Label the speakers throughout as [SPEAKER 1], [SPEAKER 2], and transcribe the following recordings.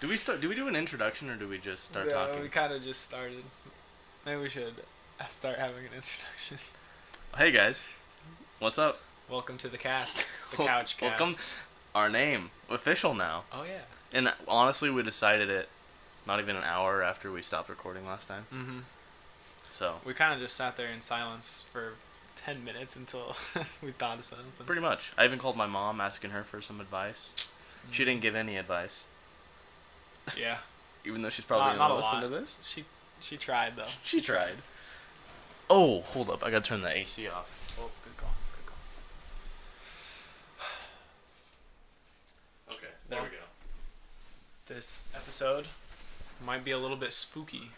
[SPEAKER 1] Do we start? Do we do an introduction or do we just start
[SPEAKER 2] Yeah,
[SPEAKER 1] talking?
[SPEAKER 2] We kind of just started. Maybe we should start having an introduction.
[SPEAKER 1] Hey guys, what's up?
[SPEAKER 2] Welcome to the cast, the couch cast.
[SPEAKER 1] Welcome. Our name official now,
[SPEAKER 2] Oh yeah.
[SPEAKER 1] and honestly, we decided it not even an hour after we stopped recording last time.
[SPEAKER 2] hmm
[SPEAKER 1] So
[SPEAKER 2] We kind of just sat there in silence for ten minutes until we thought of something.
[SPEAKER 1] pretty much, I even called my mom asking her for some advice. She didn't give any advice,
[SPEAKER 2] Yeah.
[SPEAKER 1] even though she's probably
[SPEAKER 2] not
[SPEAKER 1] gonna
[SPEAKER 2] a
[SPEAKER 1] listen to this.
[SPEAKER 2] She she tried though.
[SPEAKER 1] She tried. Oh, hold up! I gotta turn the AC off.
[SPEAKER 2] Oh, good call. Good call.
[SPEAKER 1] Okay, there we go.
[SPEAKER 2] This episode might be a little bit spooky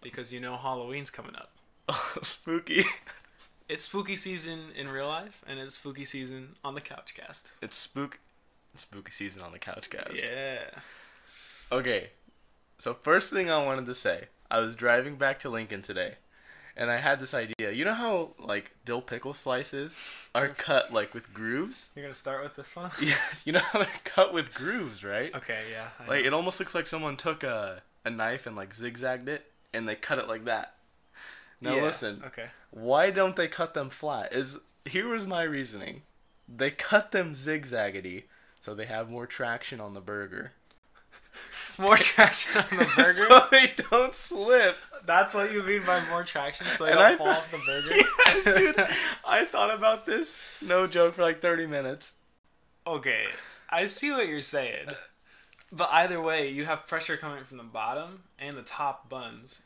[SPEAKER 2] because you know Halloween's coming up.
[SPEAKER 1] Spooky.
[SPEAKER 2] It's spooky season in real life, and it's spooky season on the couch cast.
[SPEAKER 1] It's spook, spooky season on the couch, guys.
[SPEAKER 2] Yeah.
[SPEAKER 1] Okay, so first thing I wanted to say, I was driving back to Lincoln today, and I had this idea. You know how like dill pickle slices are cut like with grooves?
[SPEAKER 2] You're gonna start with this one?
[SPEAKER 1] Yeah, you know how they're cut with grooves, right?
[SPEAKER 2] Okay, yeah. I
[SPEAKER 1] Like
[SPEAKER 2] know.
[SPEAKER 1] it almost looks like someone took a a knife and like zigzagged it, and they cut it like that. Now
[SPEAKER 2] Yeah,
[SPEAKER 1] listen,
[SPEAKER 2] Okay.
[SPEAKER 1] why don't they cut them flat? Is here was my reasoning. They cut them zigzaggedy so they have more traction on the burger.
[SPEAKER 2] More traction on the burger?
[SPEAKER 1] so they don't slip.
[SPEAKER 2] That's what you mean by more traction, so they
[SPEAKER 1] And
[SPEAKER 2] don't
[SPEAKER 1] I
[SPEAKER 2] fall off the burger?
[SPEAKER 1] yes, dude. I thought about this, no joke, for like 30 minutes.
[SPEAKER 2] Okay, I see what you're saying. But either way, you have pressure coming from the bottom and the top buns.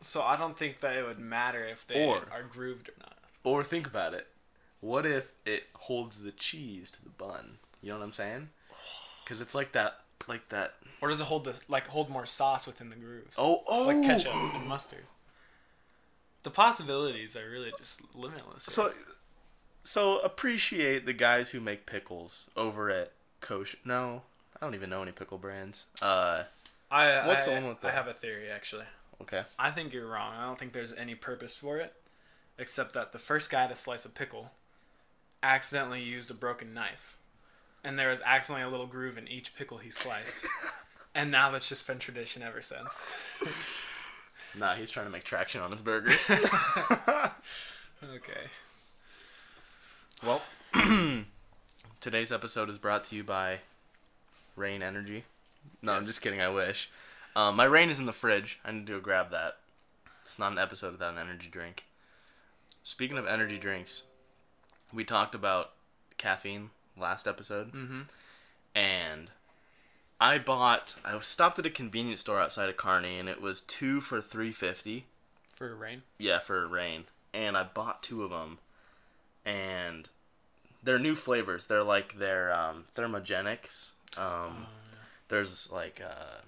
[SPEAKER 2] So I don't think that it would matter if they
[SPEAKER 1] Or-
[SPEAKER 2] are grooved or not.
[SPEAKER 1] Or think about it. What if it holds the cheese to the bun? You know what I'm saying? Because it's like that, like that.
[SPEAKER 2] Or does it hold the like hold more sauce within the grooves?
[SPEAKER 1] Oh, oh.
[SPEAKER 2] like ketchup and mustard. The possibilities are really just limitless.
[SPEAKER 1] So, so appreciate the guys who make pickles over at Kosher. No, I don't even know any pickle brands. Uh,
[SPEAKER 2] I
[SPEAKER 1] what's
[SPEAKER 2] I,
[SPEAKER 1] the one with
[SPEAKER 2] that?
[SPEAKER 1] I
[SPEAKER 2] have a theory actually.
[SPEAKER 1] okay.
[SPEAKER 2] I think you're wrong. I don't think there's any purpose for it, except that the first guy to slice a pickle accidentally used a broken knife, and there was accidentally a little groove in each pickle he sliced, and now that's just been tradition ever since.
[SPEAKER 1] Nah, he's trying to make traction on his burger.
[SPEAKER 2] Okay.
[SPEAKER 1] well, today's episode is brought to you by Reign Energy. No, I'm just kidding. I wish. Um, my Reign is in the fridge. I need to go grab that. It's not an episode without an energy drink. Speaking of energy drinks, we talked about caffeine last episode.
[SPEAKER 2] Mm-hmm.
[SPEAKER 1] and I bought. I stopped at a convenience store outside of Kearney, and it was two for three fifty.
[SPEAKER 2] For Reign.
[SPEAKER 1] Yeah, for Reign, and I bought two of them, and they're new flavors. They're like they're um, thermogenics. Um, there's like uh,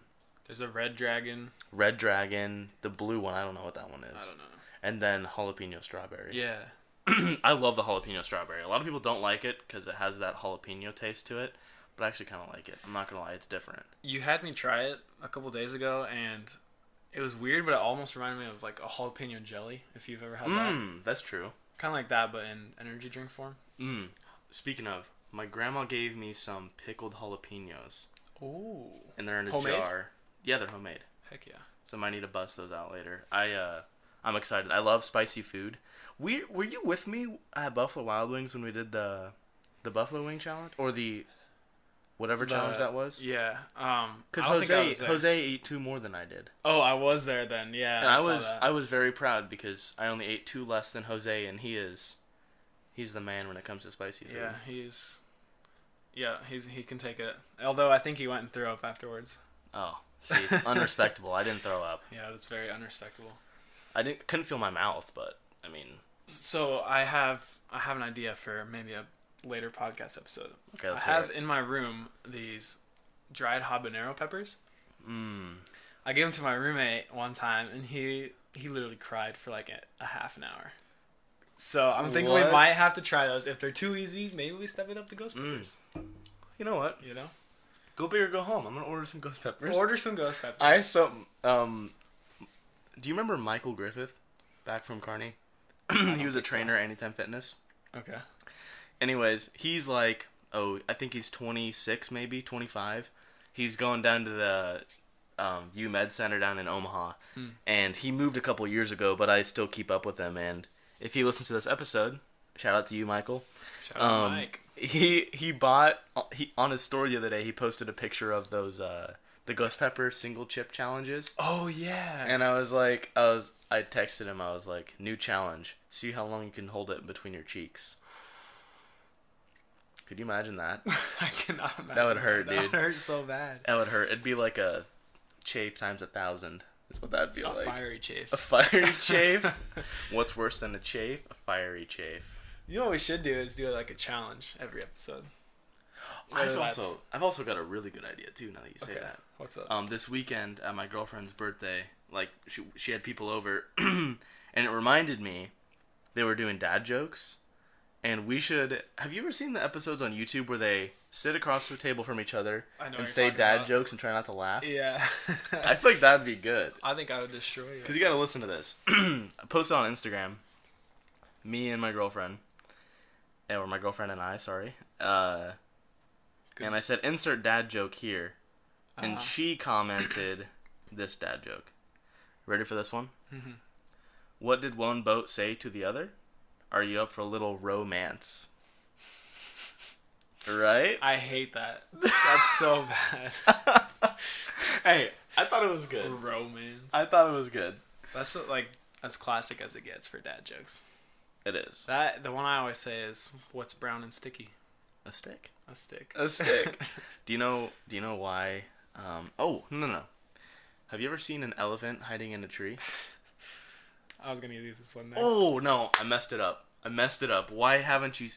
[SPEAKER 2] There's a red dragon.
[SPEAKER 1] red dragon, the blue one. I don't know what that one is.
[SPEAKER 2] I don't know.
[SPEAKER 1] And then jalapeno strawberry.
[SPEAKER 2] Yeah.
[SPEAKER 1] I love the jalapeno strawberry. A lot of people don't like it because it has that jalapeno taste to it, but I actually kind of like it. I'm not gonna lie, it's different.
[SPEAKER 2] You had me try it a couple days ago, and it was weird, but it almost reminded me of like a jalapeno jelly. If you've ever had that,
[SPEAKER 1] Mmm, that's true.
[SPEAKER 2] kind of like that, but in energy drink form.
[SPEAKER 1] Mm. Speaking of, my grandma gave me some pickled jalapenos,
[SPEAKER 2] Ooh.
[SPEAKER 1] and they're in a
[SPEAKER 2] Homemade?
[SPEAKER 1] jar. Yeah, they're homemade.
[SPEAKER 2] Heck yeah.
[SPEAKER 1] So I might need to bust those out later. I uh, I'm excited. I love spicy food. We were you with me at Buffalo Wild Wings when we did the the buffalo wing challenge or the whatever challenge that was?
[SPEAKER 2] Yeah. Um.
[SPEAKER 1] Because
[SPEAKER 2] I I
[SPEAKER 1] Jose. Jose ate two more than I did,
[SPEAKER 2] Oh, I was there then. Yeah.
[SPEAKER 1] and I,
[SPEAKER 2] saw
[SPEAKER 1] was
[SPEAKER 2] that.
[SPEAKER 1] I was very proud because I only ate two less than Jose, and he is he's the man when it comes to spicy food.
[SPEAKER 2] Yeah, he's. Yeah, he's he can take it. Although I think he went and threw up afterwards.
[SPEAKER 1] Oh, see, unrespectable. I didn't throw up.
[SPEAKER 2] Yeah, that's very unrespectable.
[SPEAKER 1] I didn't couldn't feel my mouth, but I mean,
[SPEAKER 2] So I have I have an idea for maybe a later podcast episode.
[SPEAKER 1] okay,
[SPEAKER 2] I have in my room these dried habanero peppers.
[SPEAKER 1] Mm.
[SPEAKER 2] I gave them to my roommate one time, and he he literally cried for like a, a half an hour. So I'm thinking we might have to try those. If they're too easy, maybe we step it up to ghost
[SPEAKER 1] Mm.
[SPEAKER 2] peppers.
[SPEAKER 1] You know what?
[SPEAKER 2] You know,
[SPEAKER 1] Go big or go home. I'm gonna order some ghost peppers.
[SPEAKER 2] order some ghost peppers.
[SPEAKER 1] I so um. Do you remember Michael Griffith, back from Kearney? he was a
[SPEAKER 2] think so.
[SPEAKER 1] trainer at Anytime Fitness.
[SPEAKER 2] okay.
[SPEAKER 1] Anyways, he's like, oh, I think he's 26, maybe 25. He's going down to the um, U Med Center down in Omaha,
[SPEAKER 2] Hmm.
[SPEAKER 1] and he moved a couple years ago, but I still keep up with him. And if he listens to this episode, shout out to you, Michael.
[SPEAKER 2] Shout out
[SPEAKER 1] Um,
[SPEAKER 2] to Mike.
[SPEAKER 1] He he bought he on his story the other day. He posted a picture of those uh, the Ghost Pepper single chip challenges.
[SPEAKER 2] Oh yeah.
[SPEAKER 1] And I was like, I was, I texted him. I was like, new challenge. See how long you can hold it between your cheeks. Could you imagine that?
[SPEAKER 2] I cannot imagine.
[SPEAKER 1] That would hurt,
[SPEAKER 2] That
[SPEAKER 1] dude.
[SPEAKER 2] would hurt so bad.
[SPEAKER 1] That would hurt. It'd be like a chafe times a thousand. Is what that'd feel like.
[SPEAKER 2] A
[SPEAKER 1] like.
[SPEAKER 2] fiery chafe.
[SPEAKER 1] A fiery chafe. What's worse than a chafe? A fiery chafe.
[SPEAKER 2] You know what we should do is do like a challenge every episode.
[SPEAKER 1] I've also, I've also got a really good idea too. Now that you say
[SPEAKER 2] Okay.
[SPEAKER 1] that.
[SPEAKER 2] What's up?
[SPEAKER 1] um, this weekend at my girlfriend's birthday, like she she had people over, and it reminded me they were doing dad jokes, and we should. Have you ever seen the episodes on YouTube where they sit across the table from each other
[SPEAKER 2] I know what
[SPEAKER 1] and say dad
[SPEAKER 2] about.
[SPEAKER 1] jokes and try not to laugh?
[SPEAKER 2] yeah.
[SPEAKER 1] I feel like that'd be good.
[SPEAKER 2] I think I would destroy you.
[SPEAKER 1] Cause you gotta listen to this. I posted on Instagram. Me and my girlfriend, or my girlfriend and I, sorry. Uh, and I said insert dad joke here, and
[SPEAKER 2] Uh-huh.
[SPEAKER 1] she commented this dad joke. Ready for this one?
[SPEAKER 2] Mhm.
[SPEAKER 1] What did one boat say to the other? Are you up for a little romance? Right?
[SPEAKER 2] I hate that. That's so bad.
[SPEAKER 1] hey, I thought it was good.
[SPEAKER 2] Romance.
[SPEAKER 1] I thought it was good.
[SPEAKER 2] That's what, like as classic as it gets for dad jokes.
[SPEAKER 1] It is.
[SPEAKER 2] That the one I always say is, "What's brown and sticky?"
[SPEAKER 1] A stick.
[SPEAKER 2] A stick.
[SPEAKER 1] A stick. do you know? Do you know why? Um, oh no no. Have you ever seen an elephant hiding in a tree?
[SPEAKER 2] I was gonna use this one next.
[SPEAKER 1] Oh no, I messed it up. I messed it up. Why haven't you?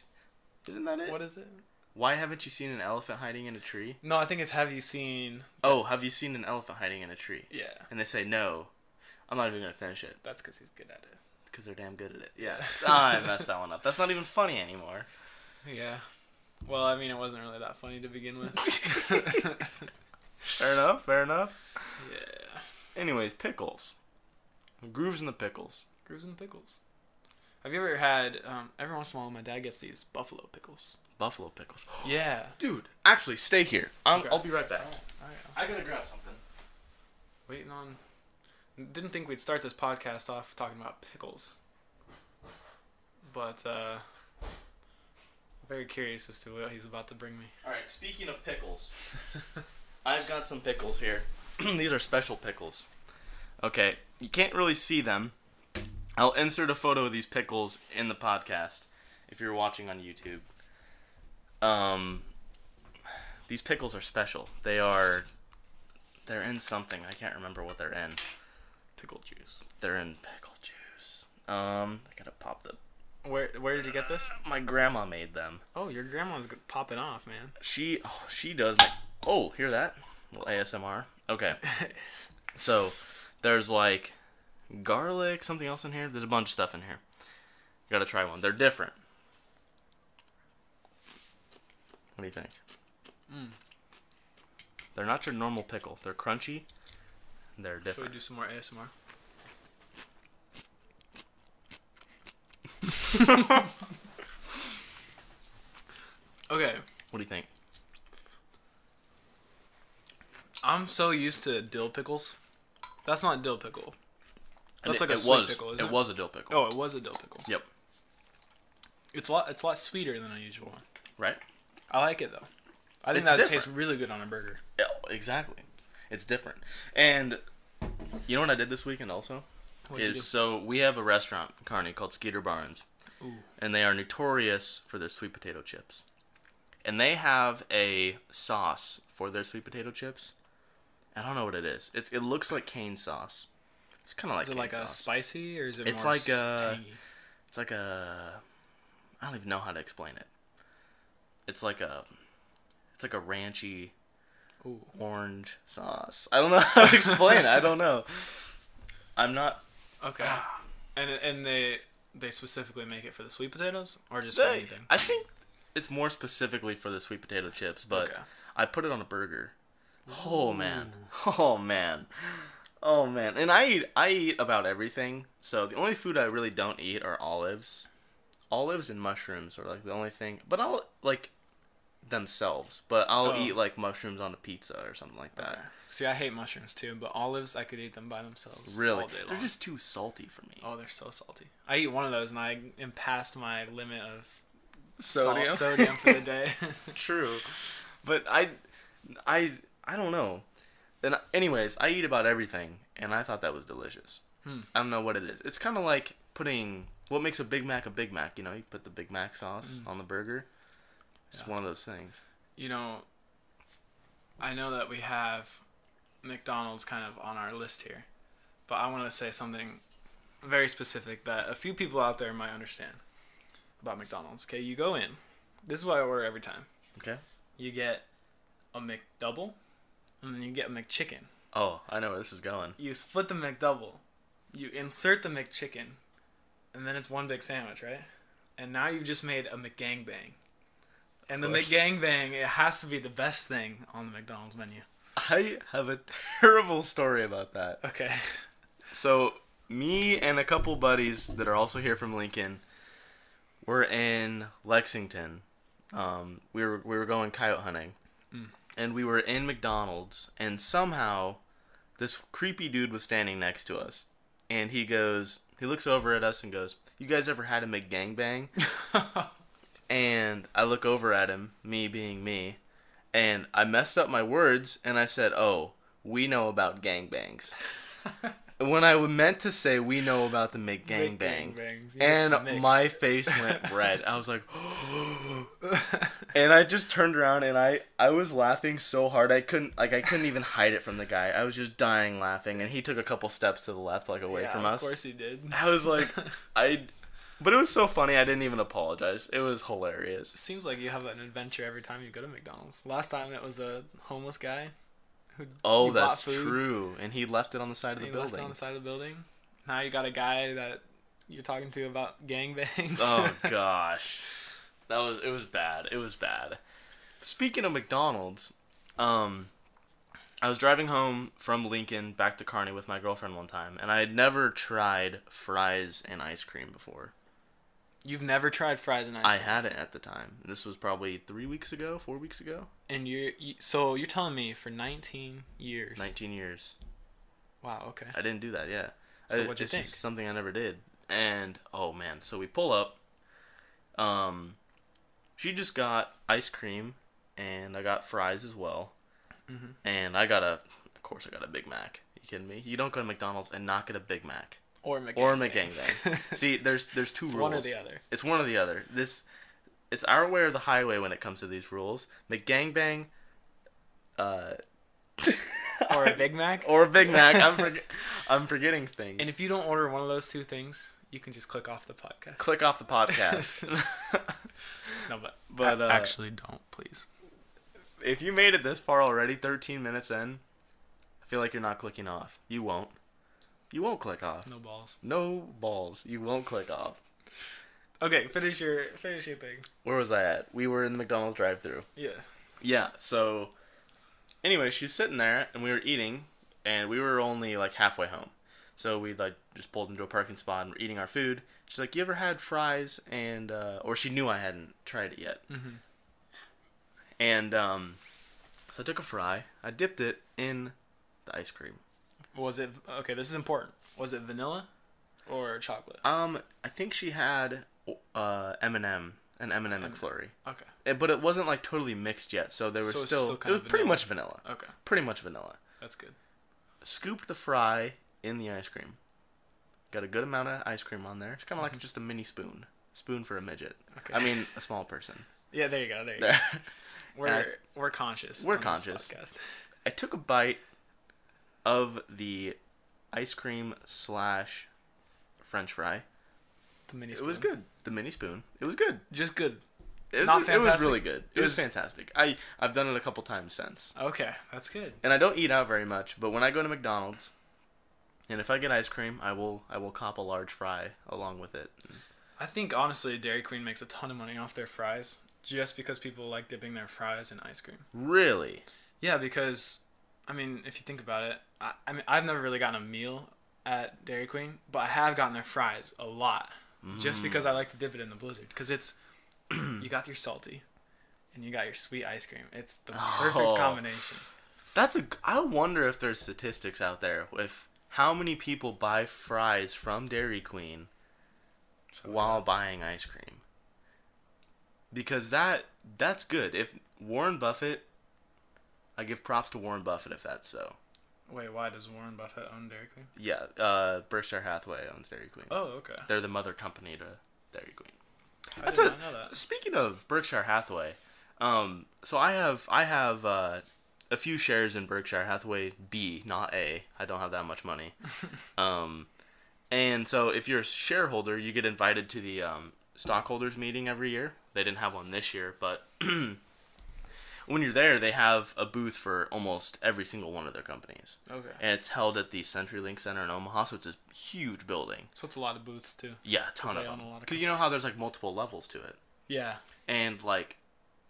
[SPEAKER 1] Isn't that it?
[SPEAKER 2] What is it?
[SPEAKER 1] Why haven't you seen an elephant hiding in a tree?
[SPEAKER 2] No, I think it's Have you seen?
[SPEAKER 1] Oh, have you seen an elephant hiding in a tree?
[SPEAKER 2] Yeah,
[SPEAKER 1] And they say no. I'm not even gonna finish it
[SPEAKER 2] that's because he's good at it.
[SPEAKER 1] because they're damn good at it. Yeah, Ah, I messed that one up. That's not even funny anymore.
[SPEAKER 2] Yeah. Well, I mean, it wasn't really that funny to begin with.
[SPEAKER 1] Fair enough. Fair enough.
[SPEAKER 2] yeah.
[SPEAKER 1] Anyways, pickles. Grooves in the pickles.
[SPEAKER 2] Grooves in the pickles. Have you ever had? Um, every once in a while, my dad gets these buffalo pickles.
[SPEAKER 1] Buffalo pickles.
[SPEAKER 2] Yeah.
[SPEAKER 1] Dude, actually, stay here. I'm,
[SPEAKER 2] Okay.
[SPEAKER 1] I'll be right back.
[SPEAKER 2] All right. I'm
[SPEAKER 1] I gotta grab something.
[SPEAKER 2] waiting on. Didn't think we'd start this podcast off talking about pickles, but uh, very curious as to what he's about to bring me.
[SPEAKER 1] All right. Speaking of pickles, I've got some pickles here. These are special pickles. Okay, you can't really see them. I'll insert a photo of these pickles in the podcast if you're watching on YouTube. Um, these pickles are special. They are. They're in something. I can't remember what they're in.
[SPEAKER 2] Pickle juice.
[SPEAKER 1] They're in pickle juice. Um, I gotta pop the.
[SPEAKER 2] Where Where did you get this?
[SPEAKER 1] My grandma made them.
[SPEAKER 2] Oh, your grandma's popping off, man.
[SPEAKER 1] She oh, she does make Oh, hear that? little ASMR. Okay. so, there's like garlic, something else in here. There's a bunch of stuff in here. You gotta try one. They're different. What do you think?
[SPEAKER 2] Mm.
[SPEAKER 1] They're not your normal pickle. They're crunchy. They're different.
[SPEAKER 2] Should we do some more ASMR? okay,
[SPEAKER 1] What do you think?
[SPEAKER 2] I'm so used to dill pickles. That's not dill pickle.
[SPEAKER 1] And
[SPEAKER 2] That's
[SPEAKER 1] it,
[SPEAKER 2] like a
[SPEAKER 1] it
[SPEAKER 2] sweet
[SPEAKER 1] was,
[SPEAKER 2] pickle, isn't
[SPEAKER 1] it
[SPEAKER 2] it?
[SPEAKER 1] was a dill pickle.
[SPEAKER 2] Oh, it was a dill pickle.
[SPEAKER 1] Yep.
[SPEAKER 2] It's a lot. It's a lot sweeter than a usual one.
[SPEAKER 1] Right?
[SPEAKER 2] I like it though. I think
[SPEAKER 1] It's
[SPEAKER 2] that
[SPEAKER 1] different.
[SPEAKER 2] tastes really good on a burger.
[SPEAKER 1] Yeah, exactly. It's different. And you know what I did this weekend also?
[SPEAKER 2] What'd you
[SPEAKER 1] is
[SPEAKER 2] do?
[SPEAKER 1] so we have a restaurant in Kearney called Skeeter Barnes,
[SPEAKER 2] Ooh.
[SPEAKER 1] and they are notorious for their sweet potato chips. And they have a sauce for their sweet potato chips. I don't know what it is. It's it looks like cane sauce. It's kind of like
[SPEAKER 2] Is it like a spicy or is it
[SPEAKER 1] It's
[SPEAKER 2] more
[SPEAKER 1] like a-
[SPEAKER 2] tangy?
[SPEAKER 1] It's like a I don't even know how to explain it. It's like a it's like a ranchy
[SPEAKER 2] Ooh.
[SPEAKER 1] orange sauce. I don't know how to explain it. I don't know. I'm not
[SPEAKER 2] Okay. And and they they specifically make it for the sweet potatoes or just for anything?
[SPEAKER 1] I think it's more specifically for the sweet potato chips, but
[SPEAKER 2] Okay.
[SPEAKER 1] I put it on a burger. Oh man. Oh man. Oh man. And I eat I eat about everything. So the only food I really don't eat are olives. Olives and mushrooms are like the only thing. But I'll like themselves, but I'll
[SPEAKER 2] Oh.
[SPEAKER 1] eat like mushrooms on a pizza or something like that.
[SPEAKER 2] Okay. See, I hate mushrooms too, but olives I could eat them by themselves.
[SPEAKER 1] Really,
[SPEAKER 2] all day
[SPEAKER 1] they're just too salty for me.
[SPEAKER 2] Oh, they're so salty. I eat one of those and I am past my limit of
[SPEAKER 1] Sodium?
[SPEAKER 2] salt, sodium for the day.
[SPEAKER 1] True, but I, I, I don't know. And anyways, I eat about everything, and I thought that was delicious.
[SPEAKER 2] Hmm.
[SPEAKER 1] I don't know what it is. It's kind of like putting what makes a Big Mac a Big Mac. You know, you put the Big Mac sauce on the burger. It's
[SPEAKER 2] Mm. Yeah.
[SPEAKER 1] one of those things.
[SPEAKER 2] you know, I know that we have McDonald's kind of on our list here, but I want to say something very specific that a few people out there might understand about McDonald's. Okay, you go in. This is what I order every time.
[SPEAKER 1] Okay.
[SPEAKER 2] You get a McDouble, and then you get a McChicken.
[SPEAKER 1] Oh, I know where this is going.
[SPEAKER 2] You split the McDouble, you insert the McChicken, and then it's one big sandwich, right? And now you've just made a McGangbang. And the. McGangbang, it has to be the best thing on the McDonald's menu.
[SPEAKER 1] I have a terrible story about that.
[SPEAKER 2] Okay.
[SPEAKER 1] So me and a couple buddies that are also here from Lincoln were in Lexington. Um, we were we were going coyote hunting. And we were in McDonald's, and somehow this creepy dude was standing next to us, and he goes, he looks over at us and goes, "You guys ever had a McGangbang?" and I look over at him, me being me, and I messed up my words, and I said, "Oh, we know about gangbangs." when I meant to say we know about the McGangbang,
[SPEAKER 2] McGangbangs. You
[SPEAKER 1] and my face went red. I was like, and I just turned around and I I was laughing so hard I couldn't like I couldn't even hide it from the guy. I was just dying laughing, and he took a couple steps to the left, like away
[SPEAKER 2] yeah,
[SPEAKER 1] from us.
[SPEAKER 2] of course he did.
[SPEAKER 1] I was like, I, but it was so funny. I didn't even apologize. It was hilarious.
[SPEAKER 2] Seems like you have an adventure every time you go to McDonald's. Last time it was a homeless guy who
[SPEAKER 1] Oh, that's true. And he left it on the side of the
[SPEAKER 2] he left it
[SPEAKER 1] building.
[SPEAKER 2] on the side of the building. Now you got a guy that you're talking to about gangbangs.
[SPEAKER 1] oh gosh, that was it. Was bad. It was bad. Speaking of McDonald's, um, I was driving home from Lincoln back to Kearney with my girlfriend one time, and I had never tried fries and ice cream before.
[SPEAKER 2] You've never tried fries and ice cream?
[SPEAKER 1] I hadn't at the time. This was probably three weeks ago, four weeks ago,
[SPEAKER 2] And you're you, so you're telling me for 19 years.
[SPEAKER 1] nineteen years.
[SPEAKER 2] Wow. Okay.
[SPEAKER 1] I didn't do that. Yeah.
[SPEAKER 2] So
[SPEAKER 1] I-
[SPEAKER 2] what'd you
[SPEAKER 1] it's
[SPEAKER 2] think?
[SPEAKER 1] Something I never did. And oh man, so we pull up. Um, she just got ice cream, and I got fries as well.
[SPEAKER 2] Mhm.
[SPEAKER 1] And I got a, of course, I got a Big Mac. you kidding me? You don't go to McDonald's and not get a Big Mac
[SPEAKER 2] Or McGangbang.
[SPEAKER 1] or a McGangbang. See, there's there's two
[SPEAKER 2] it's
[SPEAKER 1] rules.
[SPEAKER 2] one or the other.
[SPEAKER 1] It's one or the other. This, it's our way or the highway when it comes to these rules. McGangbang. Uh.
[SPEAKER 2] Or a Big Mac.
[SPEAKER 1] or a Big Mac. I'm forg- I'm forgetting things.
[SPEAKER 2] And if you don't order one of those two things, you can just click off the podcast.
[SPEAKER 1] click off the podcast.
[SPEAKER 2] No, but
[SPEAKER 1] But, uh,
[SPEAKER 2] actually, don't please.
[SPEAKER 1] if you made it this far already, 13 minutes in, I feel like you're not clicking off. You won't. You won't click off.
[SPEAKER 2] No balls.
[SPEAKER 1] No balls. You won't click off.
[SPEAKER 2] Okay, finish your finish your thing.
[SPEAKER 1] Where was I at? We were in the McDonald's drive-through.
[SPEAKER 2] Yeah.
[SPEAKER 1] Yeah. So, anyway, she's sitting there and we were eating, and we were only like halfway home. So we like just pulled into a parking spot and we're eating our food. She's like, "You ever had fries?" And uh, or she knew I hadn't tried it yet.
[SPEAKER 2] Mhm.
[SPEAKER 1] And um, so I took a fry. I dipped it in the ice cream.
[SPEAKER 2] Was it okay? This is important. Was it vanilla or chocolate?
[SPEAKER 1] Um, I think she had uh M&M, an M&M
[SPEAKER 2] M&M.
[SPEAKER 1] McFlurry.
[SPEAKER 2] Okay.
[SPEAKER 1] Eh, But it wasn't like totally mixed yet, so there was
[SPEAKER 2] So
[SPEAKER 1] still,
[SPEAKER 2] still
[SPEAKER 1] it was pretty much vanilla.
[SPEAKER 2] Okay.
[SPEAKER 1] Pretty much vanilla.
[SPEAKER 2] That's good.
[SPEAKER 1] Scooped the fry in the ice cream. Got a good amount of ice cream on there. It's kind of like just a mini spoon. Spoon for a midget.
[SPEAKER 2] Okay.
[SPEAKER 1] I mean, a small person.
[SPEAKER 2] Yeah, there you go. There you go. We're we're conscious.
[SPEAKER 1] We're
[SPEAKER 2] on
[SPEAKER 1] conscious. I took a bite of the ice cream slash French fry.
[SPEAKER 2] The mini. Spoon.
[SPEAKER 1] It was good. The mini spoon. It was good.
[SPEAKER 2] Just good.
[SPEAKER 1] It was,
[SPEAKER 2] Not
[SPEAKER 1] it was really good. It,
[SPEAKER 2] It
[SPEAKER 1] was
[SPEAKER 2] was-
[SPEAKER 1] fantastic. I I've done it a couple times since.
[SPEAKER 2] Okay, that's good.
[SPEAKER 1] And I don't eat out very much, but when I go to McDonald's, and if I get ice cream, I will I will cop a large fry along with it.
[SPEAKER 2] I think honestly, Dairy Queen makes a ton of money off their fries just because people like dipping their fries in ice cream.
[SPEAKER 1] Really?
[SPEAKER 2] Yeah, because I mean, if you think about it, I, I mean, I've never really gotten a meal at Dairy Queen, but I have gotten their fries a lot, just mm. because I like to dip it in the Blizzard. Because it's you got your salty, and you got your sweet ice cream. It's the perfect
[SPEAKER 1] Oh.
[SPEAKER 2] combination.
[SPEAKER 1] That's a. I wonder if there's statistics out there with how many people buy fries from Dairy Queen while buying ice cream. Because that that's good. If Warren Buffett, I give props to Warren Buffett if that's so.
[SPEAKER 2] Wait, why does Warren Buffett own Dairy Queen?
[SPEAKER 1] Yeah, uh, Berkshire Hathaway owns Dairy Queen.
[SPEAKER 2] Oh, okay.
[SPEAKER 1] They're the mother company to Dairy Queen.
[SPEAKER 2] I
[SPEAKER 1] That's
[SPEAKER 2] did
[SPEAKER 1] a-
[SPEAKER 2] not know that.
[SPEAKER 1] Speaking of Berkshire Hathaway, um, so I have I have uh, a few shares in Berkshire Hathaway B, not A. I don't have that much money. um, and so if you're a shareholder, you get invited to the um, stockholders meeting every year. They didn't have one this year, but when you're there, they have a booth for almost every single one of their companies,
[SPEAKER 2] Okay.
[SPEAKER 1] and it's held at the CenturyLink Center in Omaha. So it's a huge building.
[SPEAKER 2] So it's a lot of booths too.
[SPEAKER 1] Yeah, a ton of them.
[SPEAKER 2] a lot of
[SPEAKER 1] Because you know how there's like multiple levels to it
[SPEAKER 2] Yeah.
[SPEAKER 1] and like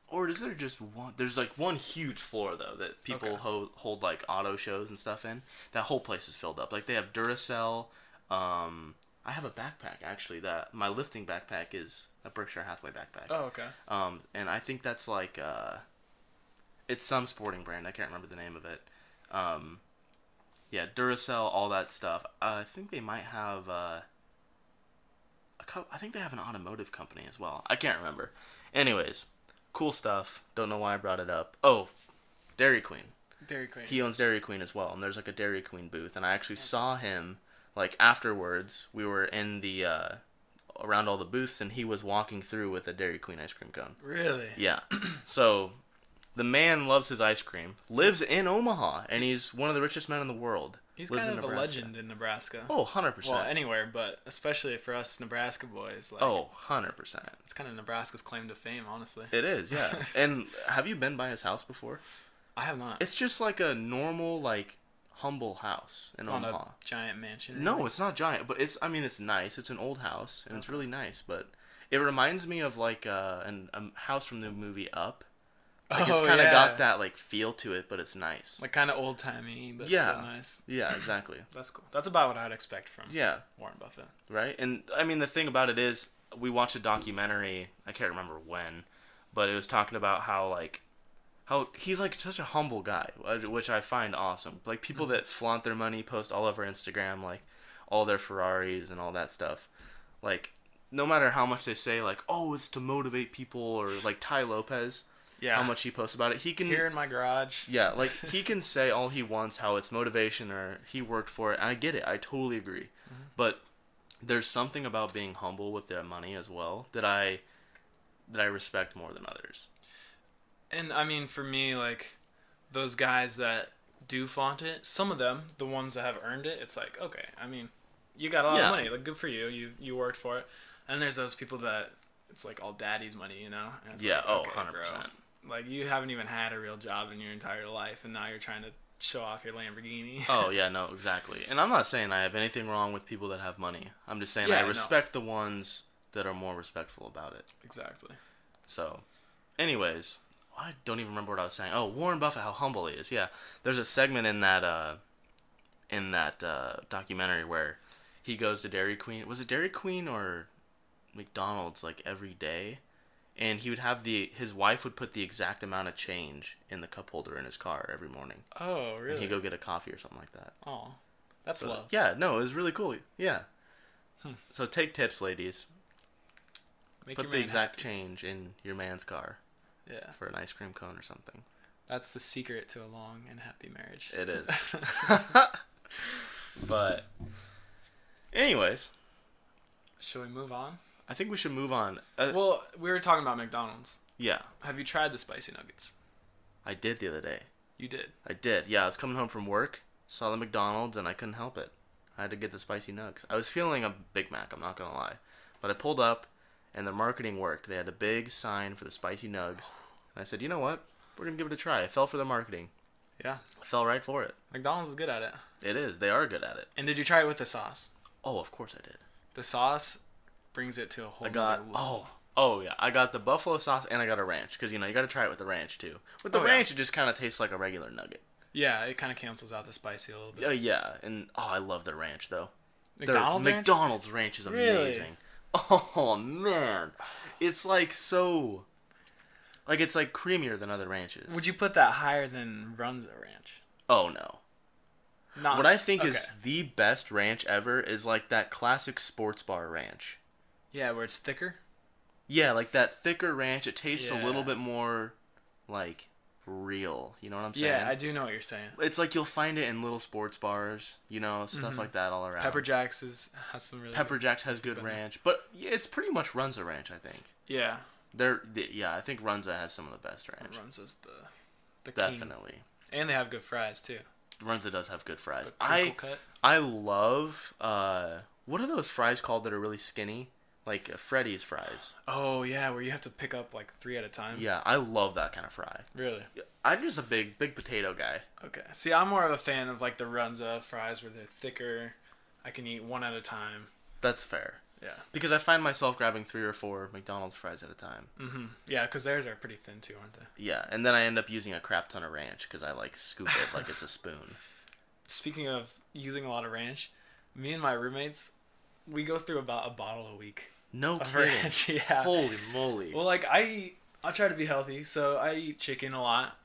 [SPEAKER 1] or is there just one there's like one huge floor though that people
[SPEAKER 2] Okay.
[SPEAKER 1] hold, hold like auto shows and stuff in that whole place is filled up like they have duracell um i have a backpack actually that my lifting backpack is a berkshire hathaway backpack
[SPEAKER 2] Oh, okay.
[SPEAKER 1] um and i think that's like uh it's some sporting brand i can't remember the name of it um yeah duracell all that stuff uh, i think they might have uh a co- I think they have an automotive company as well. I can't remember. Anyways, cool stuff. Don't know why I brought it up. Oh, Dairy Queen.
[SPEAKER 2] Dairy Queen.
[SPEAKER 1] He owns Dairy Queen as well, and there's like a Dairy Queen booth, and I actually saw him like afterwards. We were in the uh, around all the booths, and he was walking through with a Dairy Queen ice cream cone.
[SPEAKER 2] really?
[SPEAKER 1] Yeah. so the man loves his ice cream, lives in Omaha, and he's one of the richest men in the world.
[SPEAKER 2] He's
[SPEAKER 1] lives
[SPEAKER 2] kind of a legend in Nebraska.
[SPEAKER 1] Oh, 100%.
[SPEAKER 2] well, anywhere, but especially for us Nebraska boys. Like,
[SPEAKER 1] oh, 100%.
[SPEAKER 2] it's kind of Nebraska's claim to fame, honestly.
[SPEAKER 1] It is, yeah. and have you been by his house before?
[SPEAKER 2] I have not.
[SPEAKER 1] It's just like a normal, like humble house in
[SPEAKER 2] It's not
[SPEAKER 1] Omaha.
[SPEAKER 2] a giant mansion.
[SPEAKER 1] No,
[SPEAKER 2] anything?
[SPEAKER 1] it's not giant, but it's. I mean, it's nice. It's an old house, and it's really nice. But it reminds me of like uh, an, a house from the movie Up. Like it's
[SPEAKER 2] Oh,
[SPEAKER 1] kind of
[SPEAKER 2] yeah.
[SPEAKER 1] got that like feel to it, but it's nice.
[SPEAKER 2] like kind of old timey, but
[SPEAKER 1] Yeah.
[SPEAKER 2] so nice.
[SPEAKER 1] yeah, exactly.
[SPEAKER 2] That's cool. That's about what I'd expect from
[SPEAKER 1] Yeah,
[SPEAKER 2] Warren Buffett.
[SPEAKER 1] right. And I mean, the thing about it is, we watched a documentary. I can't remember when, but it was talking about how like how he's like such a humble guy, which I find awesome. Like people mm-hmm. that flaunt their money, post all over Instagram, like all their Ferraris and all that stuff. Like no matter how much they say, like oh, it's to motivate people, or like Tai Lopez,
[SPEAKER 2] Yeah.
[SPEAKER 1] how much he posts about it, he can
[SPEAKER 2] Here in my garage.
[SPEAKER 1] yeah, like he can say all he wants, how it's motivation or he worked for it. I get it. I totally agree. Mm-hmm. But there's something about being humble with their money as well that I that I respect more than others.
[SPEAKER 2] And I mean, for me, like those guys that do flaunt it, some of them, the ones that have earned it, it's like okay. I mean, you got a lot
[SPEAKER 1] Yeah.
[SPEAKER 2] of money. Like good for you. You you worked for it. And there's those people that it's like all daddy's money, you know.
[SPEAKER 1] Yeah,
[SPEAKER 2] like,
[SPEAKER 1] oh,
[SPEAKER 2] okay,
[SPEAKER 1] 100%.
[SPEAKER 2] bro. Like you haven't even had a real job in your entire life, and now you're trying to show off your Lamborghini.
[SPEAKER 1] Oh yeah, no, exactly. And I'm not saying I have anything wrong with people that have money. I'm just saying
[SPEAKER 2] Yeah,
[SPEAKER 1] I
[SPEAKER 2] no.
[SPEAKER 1] respect the ones that are more respectful about it.
[SPEAKER 2] exactly.
[SPEAKER 1] So, anyways, I don't even remember what I was saying. Oh, Warren Buffett, how humble he is. Yeah, there's a segment in that uh, in that uh, documentary where he goes to Dairy Queen. Was it Dairy Queen or McDonald's like every day? And he would have the his wife would put the exact amount of change in the cup holder in his car every morning,
[SPEAKER 2] Oh really?
[SPEAKER 1] and he'd go get a coffee or something like that.
[SPEAKER 2] oh, that's
[SPEAKER 1] So,
[SPEAKER 2] love.
[SPEAKER 1] Yeah, no, it was really cool. Yeah. Hmm. So take tips, ladies.
[SPEAKER 2] Make
[SPEAKER 1] Put the exact
[SPEAKER 2] happy.
[SPEAKER 1] change in your man's car
[SPEAKER 2] Yeah,
[SPEAKER 1] for an ice cream cone or something.
[SPEAKER 2] that's the secret to a long and happy marriage.
[SPEAKER 1] It is. but, anyways,
[SPEAKER 2] Shall we move on?
[SPEAKER 1] I think we should move on. Uh,
[SPEAKER 2] Well, we were talking about McDonald's.
[SPEAKER 1] yeah,
[SPEAKER 2] Have you tried the spicy nuggets?
[SPEAKER 1] I did the other day.
[SPEAKER 2] You did.
[SPEAKER 1] I did. Yeah, I was coming home from work, saw the McDonald's, and I couldn't help it. I had to get the spicy nugs. I was feeling a Big Mac, I'm not gonna lie. But I pulled up, and the marketing worked. They had a big sign for the spicy nugs. And I said, you know what? We're gonna give it a try. I fell for the marketing.
[SPEAKER 2] Yeah.
[SPEAKER 1] I fell right for it.
[SPEAKER 2] McDonald's is good at it.
[SPEAKER 1] It is. They are good at it.
[SPEAKER 2] And did you try it with the sauce?
[SPEAKER 1] Oh, of course I did.
[SPEAKER 2] The sauce brings it to a whole
[SPEAKER 1] I got oh oh yeah I got the buffalo sauce and I got a ranch because you know you got to try it with the ranch too. With the
[SPEAKER 2] Oh, yeah.
[SPEAKER 1] ranch, it just kind of tastes like a regular nugget.
[SPEAKER 2] Yeah, it kind of cancels out the spicy a little bit.
[SPEAKER 1] Oh yeah, and oh I love their ranch though. Their
[SPEAKER 2] McDonald's ranch?
[SPEAKER 1] McDonald's ranch is
[SPEAKER 2] Really?
[SPEAKER 1] amazing. Oh man, it's like so. Like it's like creamier than other ranches.
[SPEAKER 2] Would you put that higher than Runza Ranch?
[SPEAKER 1] Oh no.
[SPEAKER 2] Not,
[SPEAKER 1] What I think
[SPEAKER 2] okay.
[SPEAKER 1] is the best ranch ever is like that classic sports bar ranch.
[SPEAKER 2] Yeah, where it's thicker.
[SPEAKER 1] Yeah, like that thicker ranch. It tastes a little bit more like real. You know what I'm saying?
[SPEAKER 2] Yeah, I do know what you're saying.
[SPEAKER 1] It's like you'll find it in little sports bars, you know, stuff like that all around.
[SPEAKER 2] Mm-hmm. Pepper Jax is has some really
[SPEAKER 1] Pepper
[SPEAKER 2] good-
[SPEAKER 1] Jacks has good ranch, but yeah, it's pretty much Runza Ranch, I think.
[SPEAKER 2] Yeah,
[SPEAKER 1] They're, th yeah, I think Runza has some of the best ranch.
[SPEAKER 2] Runza's the the king.
[SPEAKER 1] Definitely.
[SPEAKER 2] and they have good fries too.
[SPEAKER 1] Runza does have good fries. I
[SPEAKER 2] cut.
[SPEAKER 1] I love uh what are those fries called that are really skinny? Like uh, Freddy's fries.
[SPEAKER 2] Oh yeah, where you have to pick up like three at a time.
[SPEAKER 1] Yeah, I love that kind of fry.
[SPEAKER 2] Really?
[SPEAKER 1] I'm just a big big potato guy.
[SPEAKER 2] Okay. See, I'm more of a fan of like the Runza fries where they're thicker. I can eat one at a time.
[SPEAKER 1] That's fair.
[SPEAKER 2] Yeah.
[SPEAKER 1] Because I find myself grabbing three or four McDonald's fries at a time.
[SPEAKER 2] Mm-hmm. Yeah, because theirs are pretty thin too, aren't they?
[SPEAKER 1] Yeah, and then I end up using a crap ton of ranch because I like scoop it like it's a spoon.
[SPEAKER 2] Speaking of using a lot of ranch, me and my roommates, we go through about a bottle a week
[SPEAKER 1] No kidding.
[SPEAKER 2] ranch. Yeah.
[SPEAKER 1] Holy moly.
[SPEAKER 2] Well, like I eat, I try to be healthy, so I eat chicken a lot,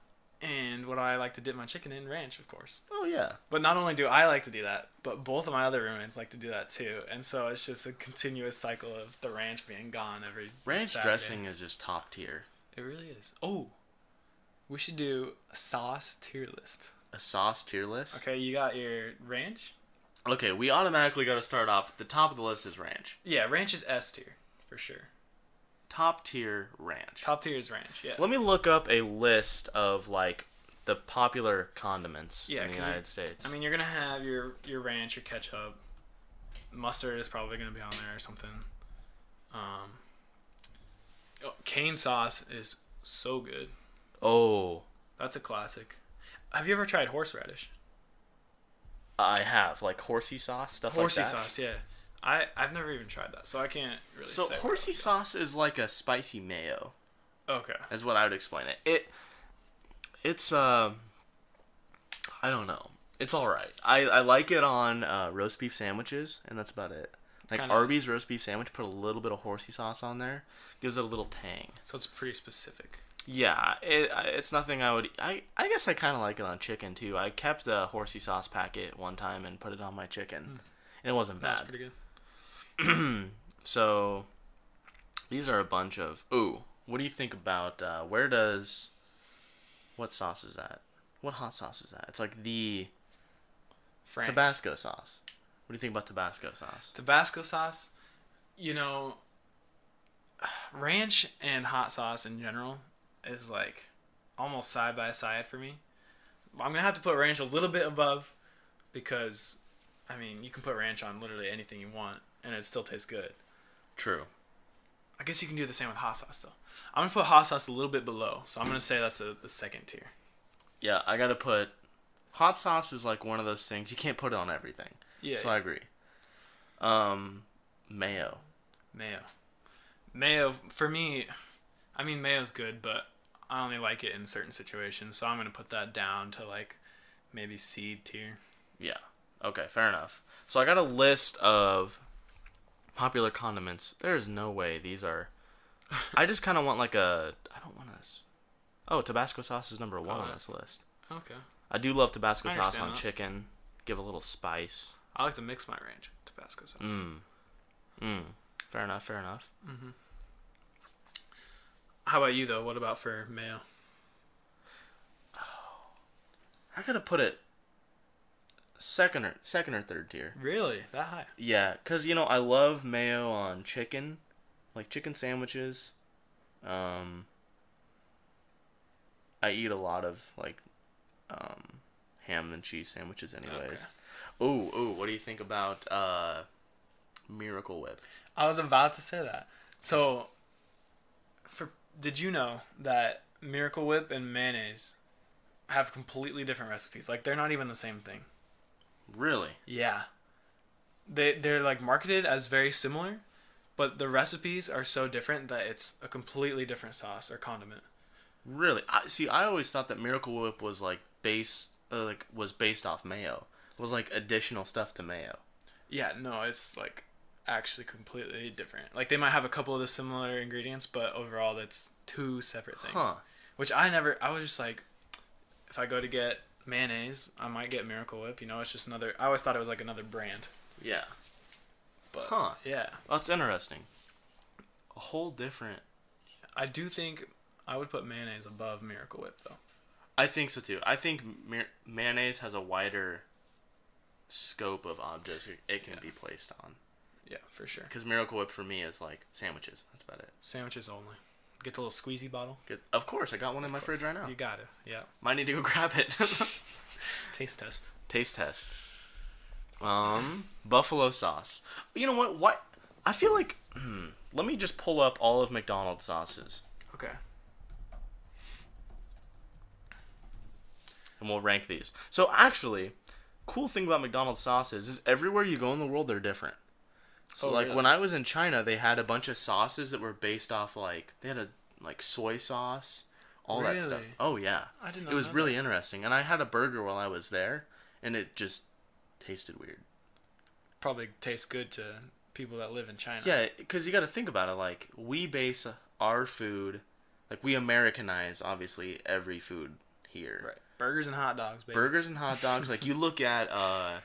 [SPEAKER 2] and what I like to dip my chicken in ranch, of course.
[SPEAKER 1] oh yeah.
[SPEAKER 2] But not only do I like to do that, but both of my other roommates like to do that too, and so it's just a continuous cycle of the ranch being gone every
[SPEAKER 1] Ranch
[SPEAKER 2] Saturday.
[SPEAKER 1] dressing is just top tier.
[SPEAKER 2] It really is. Oh, we should do a sauce tier list.
[SPEAKER 1] A sauce tier list.
[SPEAKER 2] Okay, you got your ranch.
[SPEAKER 1] Okay, we automatically got to start off. The top of the list is ranch.
[SPEAKER 2] Yeah, ranch is S tier for sure.
[SPEAKER 1] Top tier ranch.
[SPEAKER 2] Top tier is ranch. Yeah.
[SPEAKER 1] Let me look up a list of like the popular condiments
[SPEAKER 2] Yeah,
[SPEAKER 1] in the United States.
[SPEAKER 2] I mean, you're gonna have your your ranch, your ketchup, mustard is probably gonna be on there or something. Um, oh, cane sauce is so good.
[SPEAKER 1] oh,
[SPEAKER 2] That's a classic. Have you ever tried horseradish?
[SPEAKER 1] I have like horsey sauce stuff
[SPEAKER 2] Horsey
[SPEAKER 1] like that.
[SPEAKER 2] sauce, yeah. I I've never even tried that, so I can't really.
[SPEAKER 1] So
[SPEAKER 2] say
[SPEAKER 1] horsey sauce is like a spicy mayo.
[SPEAKER 2] Okay.
[SPEAKER 1] Is what I would explain it. It it's uh I don't know. It's all right. I I like it on uh, roast beef sandwiches, and that's about it. Like
[SPEAKER 2] Kinda-
[SPEAKER 1] Arby's roast beef sandwich, put a little bit of horsey sauce on there, gives it a little tang.
[SPEAKER 2] So it's pretty specific.
[SPEAKER 1] Yeah, it, it's nothing I would. I I guess I kind of like it on chicken too. I kept a horsey sauce packet one time and put it on my chicken, and it wasn't
[SPEAKER 2] That's
[SPEAKER 1] bad.
[SPEAKER 2] pretty good.
[SPEAKER 1] So these are a bunch of. Ooh, what do you think about uh, where does what sauce is that? What hot sauce is that? It's like the
[SPEAKER 2] Frank's.
[SPEAKER 1] Tabasco sauce. What do you think about Tabasco sauce?
[SPEAKER 2] Tabasco sauce, you know, ranch and hot sauce in general is like almost side by side for me. I'm gonna have to put ranch a little bit above because, I mean, you can put ranch on literally anything you want and it still tastes good.
[SPEAKER 1] True.
[SPEAKER 2] I guess you can do the same with hot sauce though. I'm gonna put hot sauce a little bit below, so I'm gonna say that's a, the second tier.
[SPEAKER 1] Yeah, I gotta put hot sauce is like one of those things you can't put it on everything.
[SPEAKER 2] Yeah,
[SPEAKER 1] so I agree. Um, mayo.
[SPEAKER 2] mayo. Mayo for me, I mean mayo's good, but I only like it in certain situations, so I'm gonna put that down to like maybe seed tier.
[SPEAKER 1] Yeah. Okay, fair enough. So I got a list of popular condiments. There's no way these are. I just kind of want like a. I don't want to. Oh, Tabasco sauce is number one
[SPEAKER 2] Oh,
[SPEAKER 1] on this list.
[SPEAKER 2] Okay.
[SPEAKER 1] I do love Tabasco sauce on
[SPEAKER 2] that.
[SPEAKER 1] chicken. Give a little spice.
[SPEAKER 2] I like to mix my ranch Tabasco sauce.
[SPEAKER 1] Mmm. Mmm. Fair enough. Fair enough. Mm-hmm.
[SPEAKER 2] How about you though? What about for mayo?
[SPEAKER 1] I gotta put it second or second or third tier.
[SPEAKER 2] Really? That high?
[SPEAKER 1] Yeah, cause you know I love mayo on chicken, like chicken sandwiches. Um, I eat a lot of like um, ham and cheese sandwiches, anyways. Ooh, ooh, what do you think about uh, Miracle Whip?
[SPEAKER 2] I was about to say that. So, for did you know that Miracle Whip and mayonnaise have completely different recipes? Like they're not even the same thing.
[SPEAKER 1] Really?
[SPEAKER 2] Yeah. They they're like marketed as very similar, but the recipes are so different that it's a completely different sauce or condiment.
[SPEAKER 1] Really? I see. I always thought that Miracle Whip was like base, uh, like was based off mayo. It was like additional stuff to mayo.
[SPEAKER 2] Yeah, no, it's like actually completely different. Like they might have a couple of the similar ingredients, but overall that's two separate things.
[SPEAKER 1] Huh.
[SPEAKER 2] Which I never. I was just like, if I go to get mayonnaise, I might get Miracle Whip. You know, it's just another. I always thought it was like another brand.
[SPEAKER 1] Yeah.
[SPEAKER 2] But
[SPEAKER 1] Huh.
[SPEAKER 2] yeah,
[SPEAKER 1] That's interesting. A whole different.
[SPEAKER 2] I do think I would put mayonnaise above Miracle Whip though.
[SPEAKER 1] I think so too. I think ma- mayonnaise has a wider scope of objects it- it can
[SPEAKER 2] Yeah.
[SPEAKER 1] be placed on.
[SPEAKER 2] Yeah, for sure.
[SPEAKER 1] Because Miracle Whip for me is like sandwiches. That's about it.
[SPEAKER 2] Sandwiches only. Get the little squeezy bottle.
[SPEAKER 1] Good. Of course, I got one in my fridge right now.
[SPEAKER 2] You got it. Yeah.
[SPEAKER 1] Might need to go grab it.
[SPEAKER 2] Taste test.
[SPEAKER 1] Taste test. Um, buffalo sauce. You know what? What? I feel like. Hmm, let me just pull up all of McDonald's sauces,
[SPEAKER 2] Okay.
[SPEAKER 1] and we'll rank these. So actually, cool thing about McDonald's sauces is everywhere you go in the world, they're different. So
[SPEAKER 2] Oh,
[SPEAKER 1] like
[SPEAKER 2] really?
[SPEAKER 1] when I was in China, they had a bunch of sauces that were based off like they had a like soy sauce, all that stuff. Oh yeah,
[SPEAKER 2] I did not know.
[SPEAKER 1] it was really interesting. And I had a burger while I was there, and it just tasted weird.
[SPEAKER 2] Probably tastes good to people that live in China.
[SPEAKER 1] Yeah, because you got to think about it. Like we base our food, like we Americanize obviously every food here.
[SPEAKER 2] Right. Burgers and hot dogs, baby.
[SPEAKER 1] Burgers and hot dogs. like you look at uh,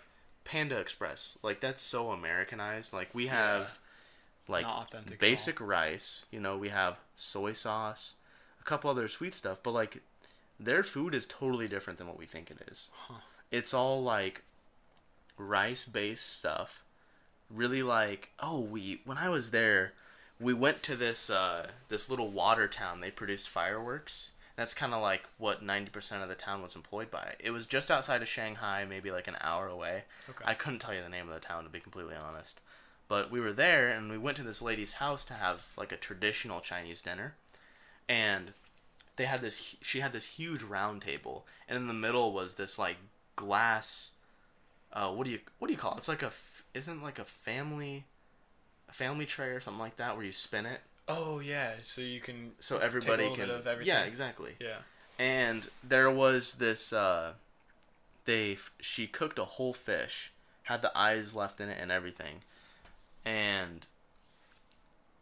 [SPEAKER 1] Panda Express, like that's so Americanized. Like we have like
[SPEAKER 2] authentic at
[SPEAKER 1] basic rice. You know, we have soy sauce, a couple other sweet stuff, but like their food is totally different than what we think it is. It's all like rice based stuff. Really like oh we when I was there, we went to this uh, this little water town. They produced fireworks. That's kind of like what ninety percent of the town was employed by. It was just outside of Shanghai, maybe like an hour away.
[SPEAKER 2] Okay.
[SPEAKER 1] I couldn't tell you the name of the town to be completely honest. But we were there and we went to this lady's house to have like a traditional Chinese dinner. And they had this she had this huge round table and in the middle was this like glass uh what do you what do you call it? It's like a, isn't like a family a family tray or something like that where you spin it
[SPEAKER 2] Oh yeah, so you can
[SPEAKER 1] so everybody can
[SPEAKER 2] bit of everything.
[SPEAKER 1] Yeah, exactly
[SPEAKER 2] Yeah.
[SPEAKER 1] and there was this uh they she cooked a whole fish had the eyes left in it and everything and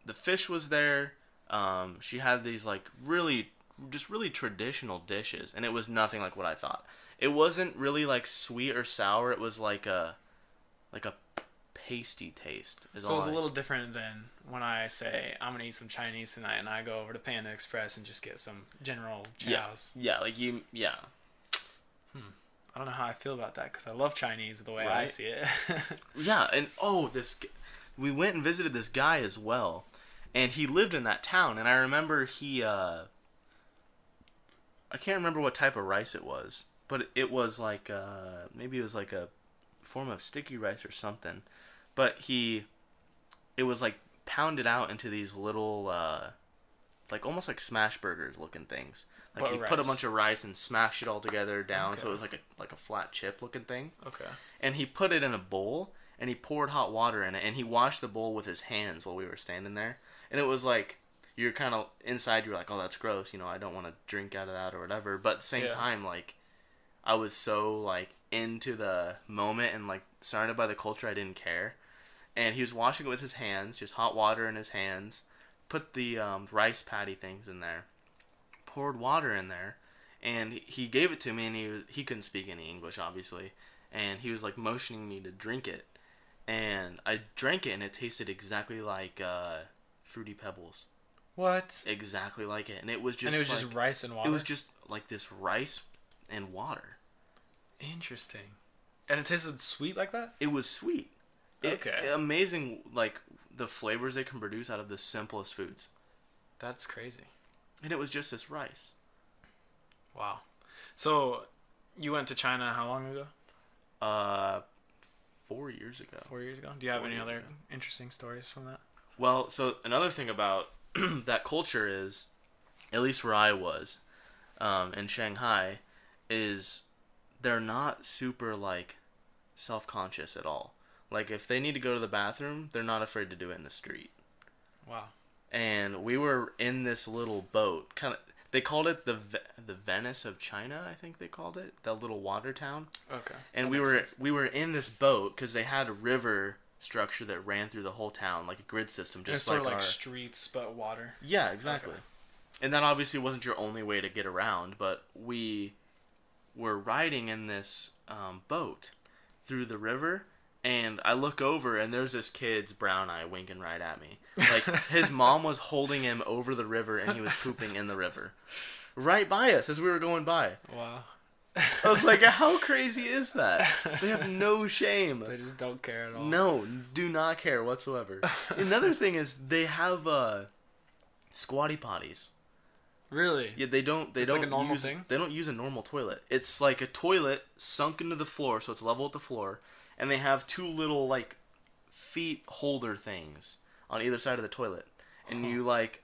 [SPEAKER 1] the fish was there um she had these like really just really traditional dishes and it was nothing like what i thought it wasn't really like sweet or sour it was like a like a pasty taste is
[SPEAKER 2] So it's a
[SPEAKER 1] I-
[SPEAKER 2] little different than when I say I'm gonna eat some Chinese tonight, and I go over to Panda Express and just get some General
[SPEAKER 1] yeah
[SPEAKER 2] Chow's.
[SPEAKER 1] yeah like you yeah Hmm.
[SPEAKER 2] I don't know how I feel about that because I love Chinese the way I see it.
[SPEAKER 1] Yeah, and oh, this we went and visited this guy as well, and he lived in that town. And I remember he, uh, I can't remember what type of rice it was, but it was like uh, maybe it was like a form of sticky rice or something. But he, it was like pounded out into these little, uh, like almost like smash burgers looking things. Like
[SPEAKER 2] But
[SPEAKER 1] he put a bunch of rice and smashed it all together down, so it was like a like a flat chip looking thing
[SPEAKER 2] okay.
[SPEAKER 1] and he put it in a bowl and he poured hot water in it and he washed the bowl with his hands while we were standing there and it was like you're kind of inside you're like oh that's gross you know i don't want to drink out of that or whatever but at the same
[SPEAKER 2] Yeah.
[SPEAKER 1] time like i was so like into the moment and like surrounded by the culture i didn't care and he was washing it with his hands just hot water in his hands put the um, rice patty things in there poured water in there and he gave it to me and he was he couldn't speak any english obviously and he was like motioning me to drink it and i drank it and it tasted exactly like uh, fruity pebbles
[SPEAKER 2] What?
[SPEAKER 1] exactly like it and it was just
[SPEAKER 2] and it was
[SPEAKER 1] like,
[SPEAKER 2] just rice and water.
[SPEAKER 1] it was just like this rice and water
[SPEAKER 2] interesting. And it tasted sweet like that.
[SPEAKER 1] it was sweet It-
[SPEAKER 2] Okay.
[SPEAKER 1] amazing like the flavors they can produce out of the simplest foods
[SPEAKER 2] That's crazy.
[SPEAKER 1] and it was just this rice
[SPEAKER 2] Wow. So, you went to China how long ago?
[SPEAKER 1] uh four years ago
[SPEAKER 2] Four years ago. Do you have
[SPEAKER 1] Four
[SPEAKER 2] any other
[SPEAKER 1] ago.
[SPEAKER 2] interesting stories from that?
[SPEAKER 1] Well, so another thing about that culture is, at least where I was, um, in Shanghai, is they're not super like self conscious at all. Like if they need to go to the bathroom, they're not afraid to do it in the street.
[SPEAKER 2] Wow.
[SPEAKER 1] And we were in this little boat, kind of. They called it the the Venice of China, I think they called it, that little water town
[SPEAKER 2] Okay.
[SPEAKER 1] and we were
[SPEAKER 2] sense.
[SPEAKER 1] we were in this boat because they had a river structure that ran through the whole town, like a grid system, just
[SPEAKER 2] sort
[SPEAKER 1] like,
[SPEAKER 2] of like
[SPEAKER 1] our.
[SPEAKER 2] streets, but water.
[SPEAKER 1] Yeah, exactly. And that obviously wasn't your only way to get around, but we were riding in this um, boat through the river, and I look over and there's this kid's brown eye winking right at me. Like his mom was holding him over the river and he was pooping in the river. Right by us as we were going by.
[SPEAKER 2] Wow.
[SPEAKER 1] I was like, how crazy is that? They have no shame.
[SPEAKER 2] They just don't care at all.
[SPEAKER 1] No, do not care whatsoever. Another thing is they have uh, squatty potties.
[SPEAKER 2] Really?
[SPEAKER 1] Yeah, they don't. They
[SPEAKER 2] It's
[SPEAKER 1] don't
[SPEAKER 2] like a normal
[SPEAKER 1] use.
[SPEAKER 2] thing?
[SPEAKER 1] They don't use a normal toilet. It's like a toilet sunk into the floor, so it's level with the floor, and they have two little like feet holder things on either side of the toilet, and you like.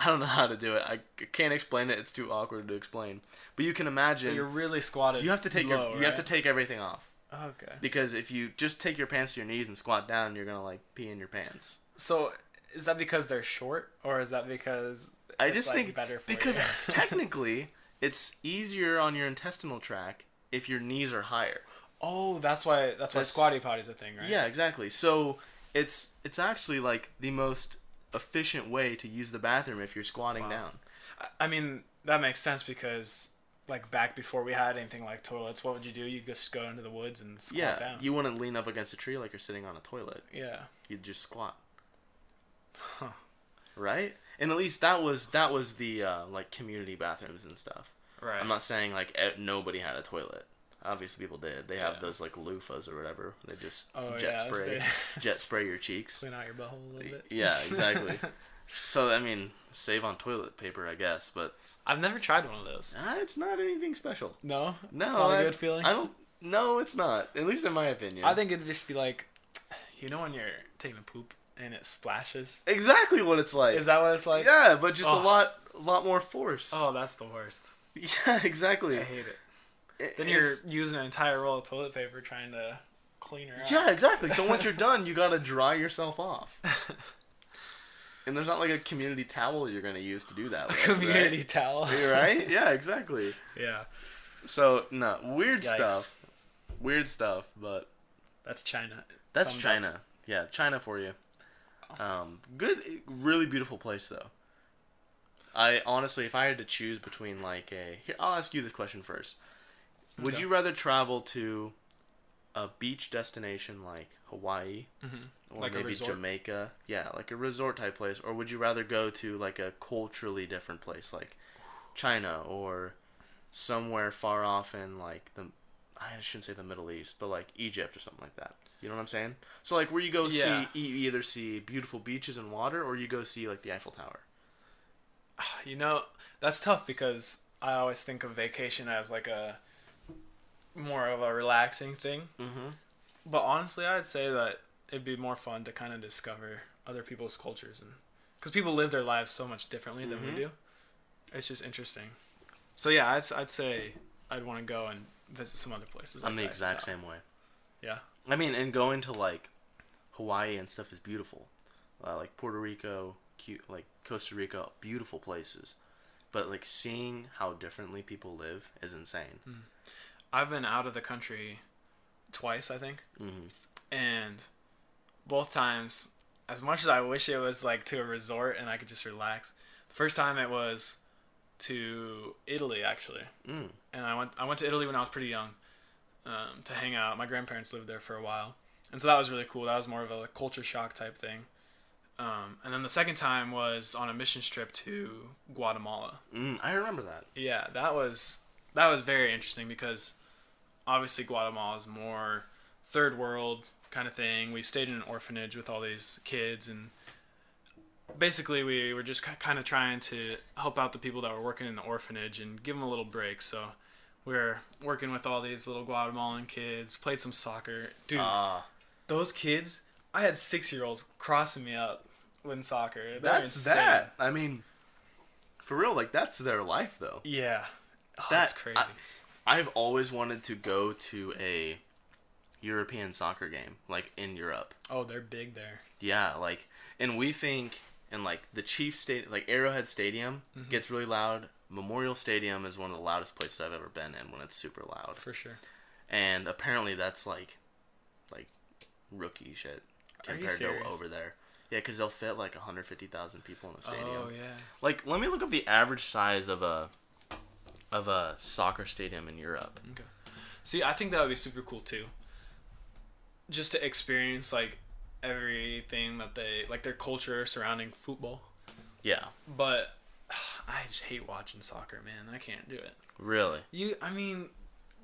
[SPEAKER 1] I don't know how to do it. I can't explain it. It's too awkward to explain. But you can imagine.
[SPEAKER 2] You're really squatted.
[SPEAKER 1] you have to take
[SPEAKER 2] low,
[SPEAKER 1] your. You have to take everything off
[SPEAKER 2] Okay.
[SPEAKER 1] because if you just take your pants to your knees and squat down, you're gonna like pee in your pants.
[SPEAKER 2] So, is that because they're short, or is that because
[SPEAKER 1] I just
[SPEAKER 2] like,
[SPEAKER 1] think
[SPEAKER 2] better
[SPEAKER 1] because technically it's easier on your intestinal tract if your knees are higher.
[SPEAKER 2] Oh, that's why that's why
[SPEAKER 1] That's-
[SPEAKER 2] squatty potty's a thing, right?
[SPEAKER 1] Yeah, exactly. So it's it's actually like the most efficient way to use the bathroom if you're squatting
[SPEAKER 2] Wow.
[SPEAKER 1] down.
[SPEAKER 2] I- mean that makes sense because like back before we had anything like toilets, what would you do? You just go into the woods and squat
[SPEAKER 1] Yeah,
[SPEAKER 2] down.
[SPEAKER 1] you wouldn't lean up against a tree like you're sitting on a toilet.
[SPEAKER 2] yeah.
[SPEAKER 1] You'd just squat,
[SPEAKER 2] Huh.
[SPEAKER 1] right? And at least that was that was the uh, like community bathrooms and stuff.
[SPEAKER 2] Right.
[SPEAKER 1] I'm not saying like nobody had a toilet. Obviously, people did. They have
[SPEAKER 2] Yeah.
[SPEAKER 1] those like loofahs or whatever. They just
[SPEAKER 2] Oh,
[SPEAKER 1] jet
[SPEAKER 2] yeah,
[SPEAKER 1] spray, jet spray your cheeks.
[SPEAKER 2] Clean out your butthole a little bit.
[SPEAKER 1] Yeah, exactly. so I mean, save on toilet paper, I guess, but
[SPEAKER 2] I've never tried one of those.
[SPEAKER 1] uh, it's not anything special.
[SPEAKER 2] No.
[SPEAKER 1] No,
[SPEAKER 2] It's not a
[SPEAKER 1] I-
[SPEAKER 2] good feeling.
[SPEAKER 1] I don't. No, it's not. At least in my opinion.
[SPEAKER 2] I think it'd just be like, you know, when you're taking a poop and it splashes.
[SPEAKER 1] exactly what it's like.
[SPEAKER 2] Is that what it's like?
[SPEAKER 1] yeah, but just a
[SPEAKER 2] Oh.
[SPEAKER 1] lot, a lot more force.
[SPEAKER 2] Oh, that's the worst.
[SPEAKER 1] Yeah, exactly.
[SPEAKER 2] I hate it.
[SPEAKER 1] It-
[SPEAKER 2] Then you're using an entire roll of toilet paper trying to clean her out.
[SPEAKER 1] Yeah, exactly. So once you're done, you gotta dry yourself off. and there's not like a community towel you're gonna use to do that. With,
[SPEAKER 2] Community towel.
[SPEAKER 1] Right? You're right? Yeah, exactly.
[SPEAKER 2] Yeah.
[SPEAKER 1] So no, weird
[SPEAKER 2] Yikes.
[SPEAKER 1] stuff. Weird stuff, but
[SPEAKER 2] That's China.
[SPEAKER 1] that's China.
[SPEAKER 2] up.
[SPEAKER 1] Yeah, China for you. Um, good, really beautiful place though. I honestly, if I had to choose between like a, here, I'll ask you this question first. Would
[SPEAKER 2] Okay.
[SPEAKER 1] you rather travel to a beach destination like Hawaii mm-hmm. or
[SPEAKER 2] Like
[SPEAKER 1] maybe? Jamaica? Yeah, like a resort type place, or would you rather go to like a culturally different place like China or somewhere far off in like the I shouldn't say the Middle East, but like Egypt or something like that. You know what I'm saying? So like where you go
[SPEAKER 2] Yeah.
[SPEAKER 1] see you either see beautiful beaches and water or you go see like the Eiffel Tower.
[SPEAKER 2] You know, that's tough because I always think of vacation as like a more of a relaxing thing.
[SPEAKER 1] Mm-hmm.
[SPEAKER 2] But honestly, I'd say that it'd be more fun to kind of discover other people's cultures and because people live their lives so much differently than we
[SPEAKER 1] Mhm.
[SPEAKER 2] do. It's just interesting. So yeah, I'd I'd say I'd want to go and visit some other places.
[SPEAKER 1] I'm the
[SPEAKER 2] like that
[SPEAKER 1] exact same way.
[SPEAKER 2] Yeah.
[SPEAKER 1] I mean, and going to like Hawaii and stuff is beautiful. Uh, like Puerto Rico, cute, like Costa Rica, beautiful places. But like seeing how differently people live is insane.
[SPEAKER 2] I've been out of the country twice, I think,
[SPEAKER 1] Mm-hmm.
[SPEAKER 2] and both times, as much as I wish it was like to a resort and I could just relax, the first time it was to Italy actually,
[SPEAKER 1] Mm.
[SPEAKER 2] and I went I went to Italy when I was pretty young, um, to hang out. My grandparents lived there for a while, and so that was really cool. That was more of a like, culture shock type thing. Um, and then the second time was on a mission trip to Guatemala.
[SPEAKER 1] Mm, I remember that.
[SPEAKER 2] Yeah, that was that was very interesting because obviously Guatemala is more third world kind of thing. We stayed in an orphanage with all these kids and basically we were just kind of trying to help out the people that were working in the orphanage and give them a little break. So we were working with all these little Guatemalan kids, played some soccer. Dude,
[SPEAKER 1] Ah,
[SPEAKER 2] those kids, I had 6-year-olds crossing me up when soccer. They're
[SPEAKER 1] that's that. I mean, for real, like that's their life though.
[SPEAKER 2] Yeah. Oh,
[SPEAKER 1] That-
[SPEAKER 2] that's crazy.
[SPEAKER 1] I, I've always wanted to go to a European soccer game, like in Europe.
[SPEAKER 2] oh, they're big there.
[SPEAKER 1] Yeah, like, and we think, and like the Chief state, like Arrowhead Stadium
[SPEAKER 2] Mm-hmm.
[SPEAKER 1] gets really loud. Memorial Stadium is one of the loudest places I've ever been in when it's super loud.
[SPEAKER 2] For sure.
[SPEAKER 1] And apparently that's like, like rookie shit compared to over there. Yeah, because they'll fit like 150,000 people in the stadium.
[SPEAKER 2] Oh yeah.
[SPEAKER 1] Like, let me look up the average size of a of a soccer stadium in Europe.
[SPEAKER 2] Okay. See, I think that would be super cool too. Just to experience like everything that they like their culture surrounding football.
[SPEAKER 1] Yeah,
[SPEAKER 2] But I just hate watching soccer, man. I can't do it.
[SPEAKER 1] really.
[SPEAKER 2] You, I mean,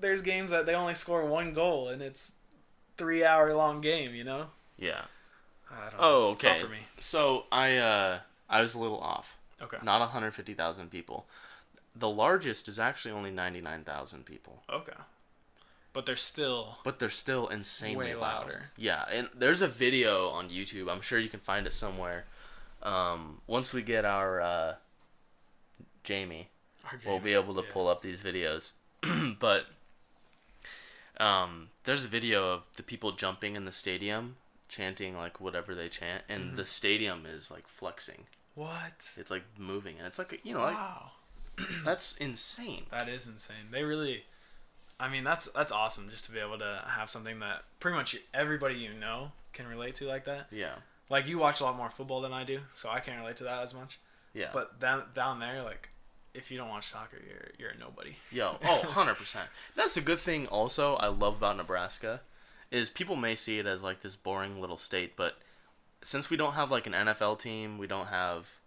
[SPEAKER 2] there's games that they only score one goal and it's three hour long game. You know.
[SPEAKER 1] Yeah.
[SPEAKER 2] I don't
[SPEAKER 1] Oh,
[SPEAKER 2] know.
[SPEAKER 1] Okay.
[SPEAKER 2] for me.
[SPEAKER 1] So I uh I was a little off.
[SPEAKER 2] Okay.
[SPEAKER 1] Not 150,000 people. The largest is actually only 99,000 people.
[SPEAKER 2] Okay. But they're still.
[SPEAKER 1] But they're still insanely
[SPEAKER 2] Way
[SPEAKER 1] loud.
[SPEAKER 2] louder.
[SPEAKER 1] Yeah, and there's a video on YouTube. I'm sure you can find it somewhere. Um, once we get our uh, Jamie, we'll be able to
[SPEAKER 2] yeah.
[SPEAKER 1] pull up these videos. but um, there's a video of the people jumping in the stadium, chanting like whatever they chant, and
[SPEAKER 2] Mm-hmm.
[SPEAKER 1] the stadium is like flexing.
[SPEAKER 2] What?
[SPEAKER 1] It's like moving, and it's like you know, like
[SPEAKER 2] Wow.
[SPEAKER 1] that's insane.
[SPEAKER 2] That is insane. They really, I mean, that's that's awesome just to be able to have something that pretty much everybody you know can relate to like that.
[SPEAKER 1] Yeah,
[SPEAKER 2] Like you watch a lot more football than I do, so I can't relate to that as much.
[SPEAKER 1] yeah.
[SPEAKER 2] But down down there, like, if you don't watch soccer, you're you're a nobody.
[SPEAKER 1] Yo, oh, 100%. That's a good thing also I love about Nebraska is people may see it as like this boring little state, but since we don't have like an NFL team, we don't have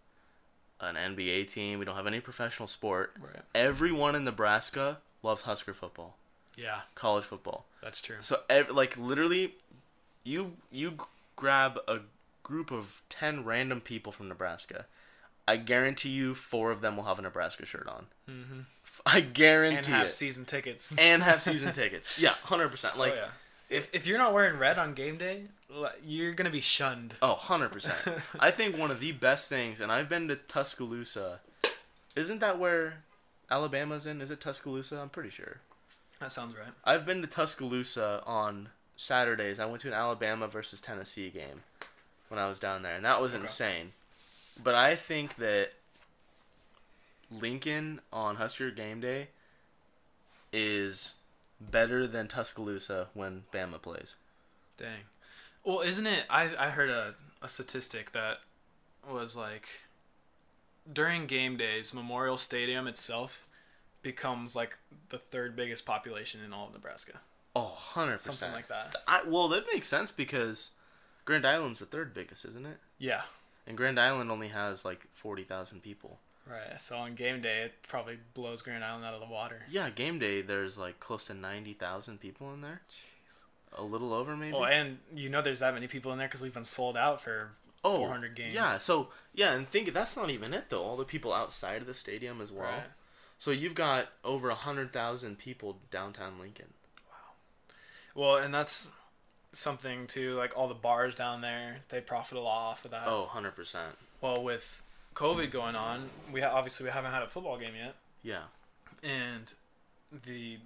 [SPEAKER 1] an NBA team, we don't have any professional sport,
[SPEAKER 2] Right.
[SPEAKER 1] everyone in Nebraska loves Husker football,
[SPEAKER 2] Yeah,
[SPEAKER 1] college football.
[SPEAKER 2] that's true.
[SPEAKER 1] So ev- like literally you you grab a group of 10 random people from Nebraska. I guarantee you four of them will have a Nebraska shirt on.
[SPEAKER 2] Mm-hmm.
[SPEAKER 1] I guarantee
[SPEAKER 2] And have
[SPEAKER 1] it
[SPEAKER 2] season tickets.
[SPEAKER 1] and have season tickets. Yeah, hundred percent. Like,
[SPEAKER 2] oh, yeah. If, if you're not wearing red on game day, you're gonna be shunned.
[SPEAKER 1] oh, 100 percent. I think one of the best things, and I've been to Tuscaloosa. Isn't that where Alabama's in? Is it Tuscaloosa? I'm pretty sure.
[SPEAKER 2] That sounds right.
[SPEAKER 1] I've been to Tuscaloosa on Saturdays. I went to an Alabama versus Tennessee game when I was down there, and that was
[SPEAKER 2] Okay.
[SPEAKER 1] insane. But I think that Lincoln on Husker game day is better than Tuscaloosa when Bama plays.
[SPEAKER 2] Dang. Well, isn't it? I I heard a, a statistic that was like during game days, Memorial Stadium itself becomes like the third biggest population in all of Nebraska.
[SPEAKER 1] Oh, 100%.
[SPEAKER 2] Something like that.
[SPEAKER 1] I, well, that makes sense because Grand Island's the third biggest, isn't it?
[SPEAKER 2] Yeah.
[SPEAKER 1] And Grand Island only has like 40,000 people.
[SPEAKER 2] Right. So on game day, it probably blows Grand Island out of the water.
[SPEAKER 1] Yeah, game day, there's like close to 90,000 people in there.
[SPEAKER 2] Jeez.
[SPEAKER 1] A little over, maybe?
[SPEAKER 2] Well, and you know there's that many people in there because we've been sold out for
[SPEAKER 1] oh,
[SPEAKER 2] 400 games.
[SPEAKER 1] Yeah, so, yeah, and think that's not even it, though. All the people outside of the stadium as well.
[SPEAKER 2] Right.
[SPEAKER 1] So you've got over 100,000 people downtown Lincoln. Wow.
[SPEAKER 2] Well, and that's something too. Like all the bars down there, they profit a lot off of that.
[SPEAKER 1] Oh, 100%.
[SPEAKER 2] Well, with COVID going on, we ha- obviously we haven't had a football game yet,
[SPEAKER 1] Yeah.
[SPEAKER 2] and the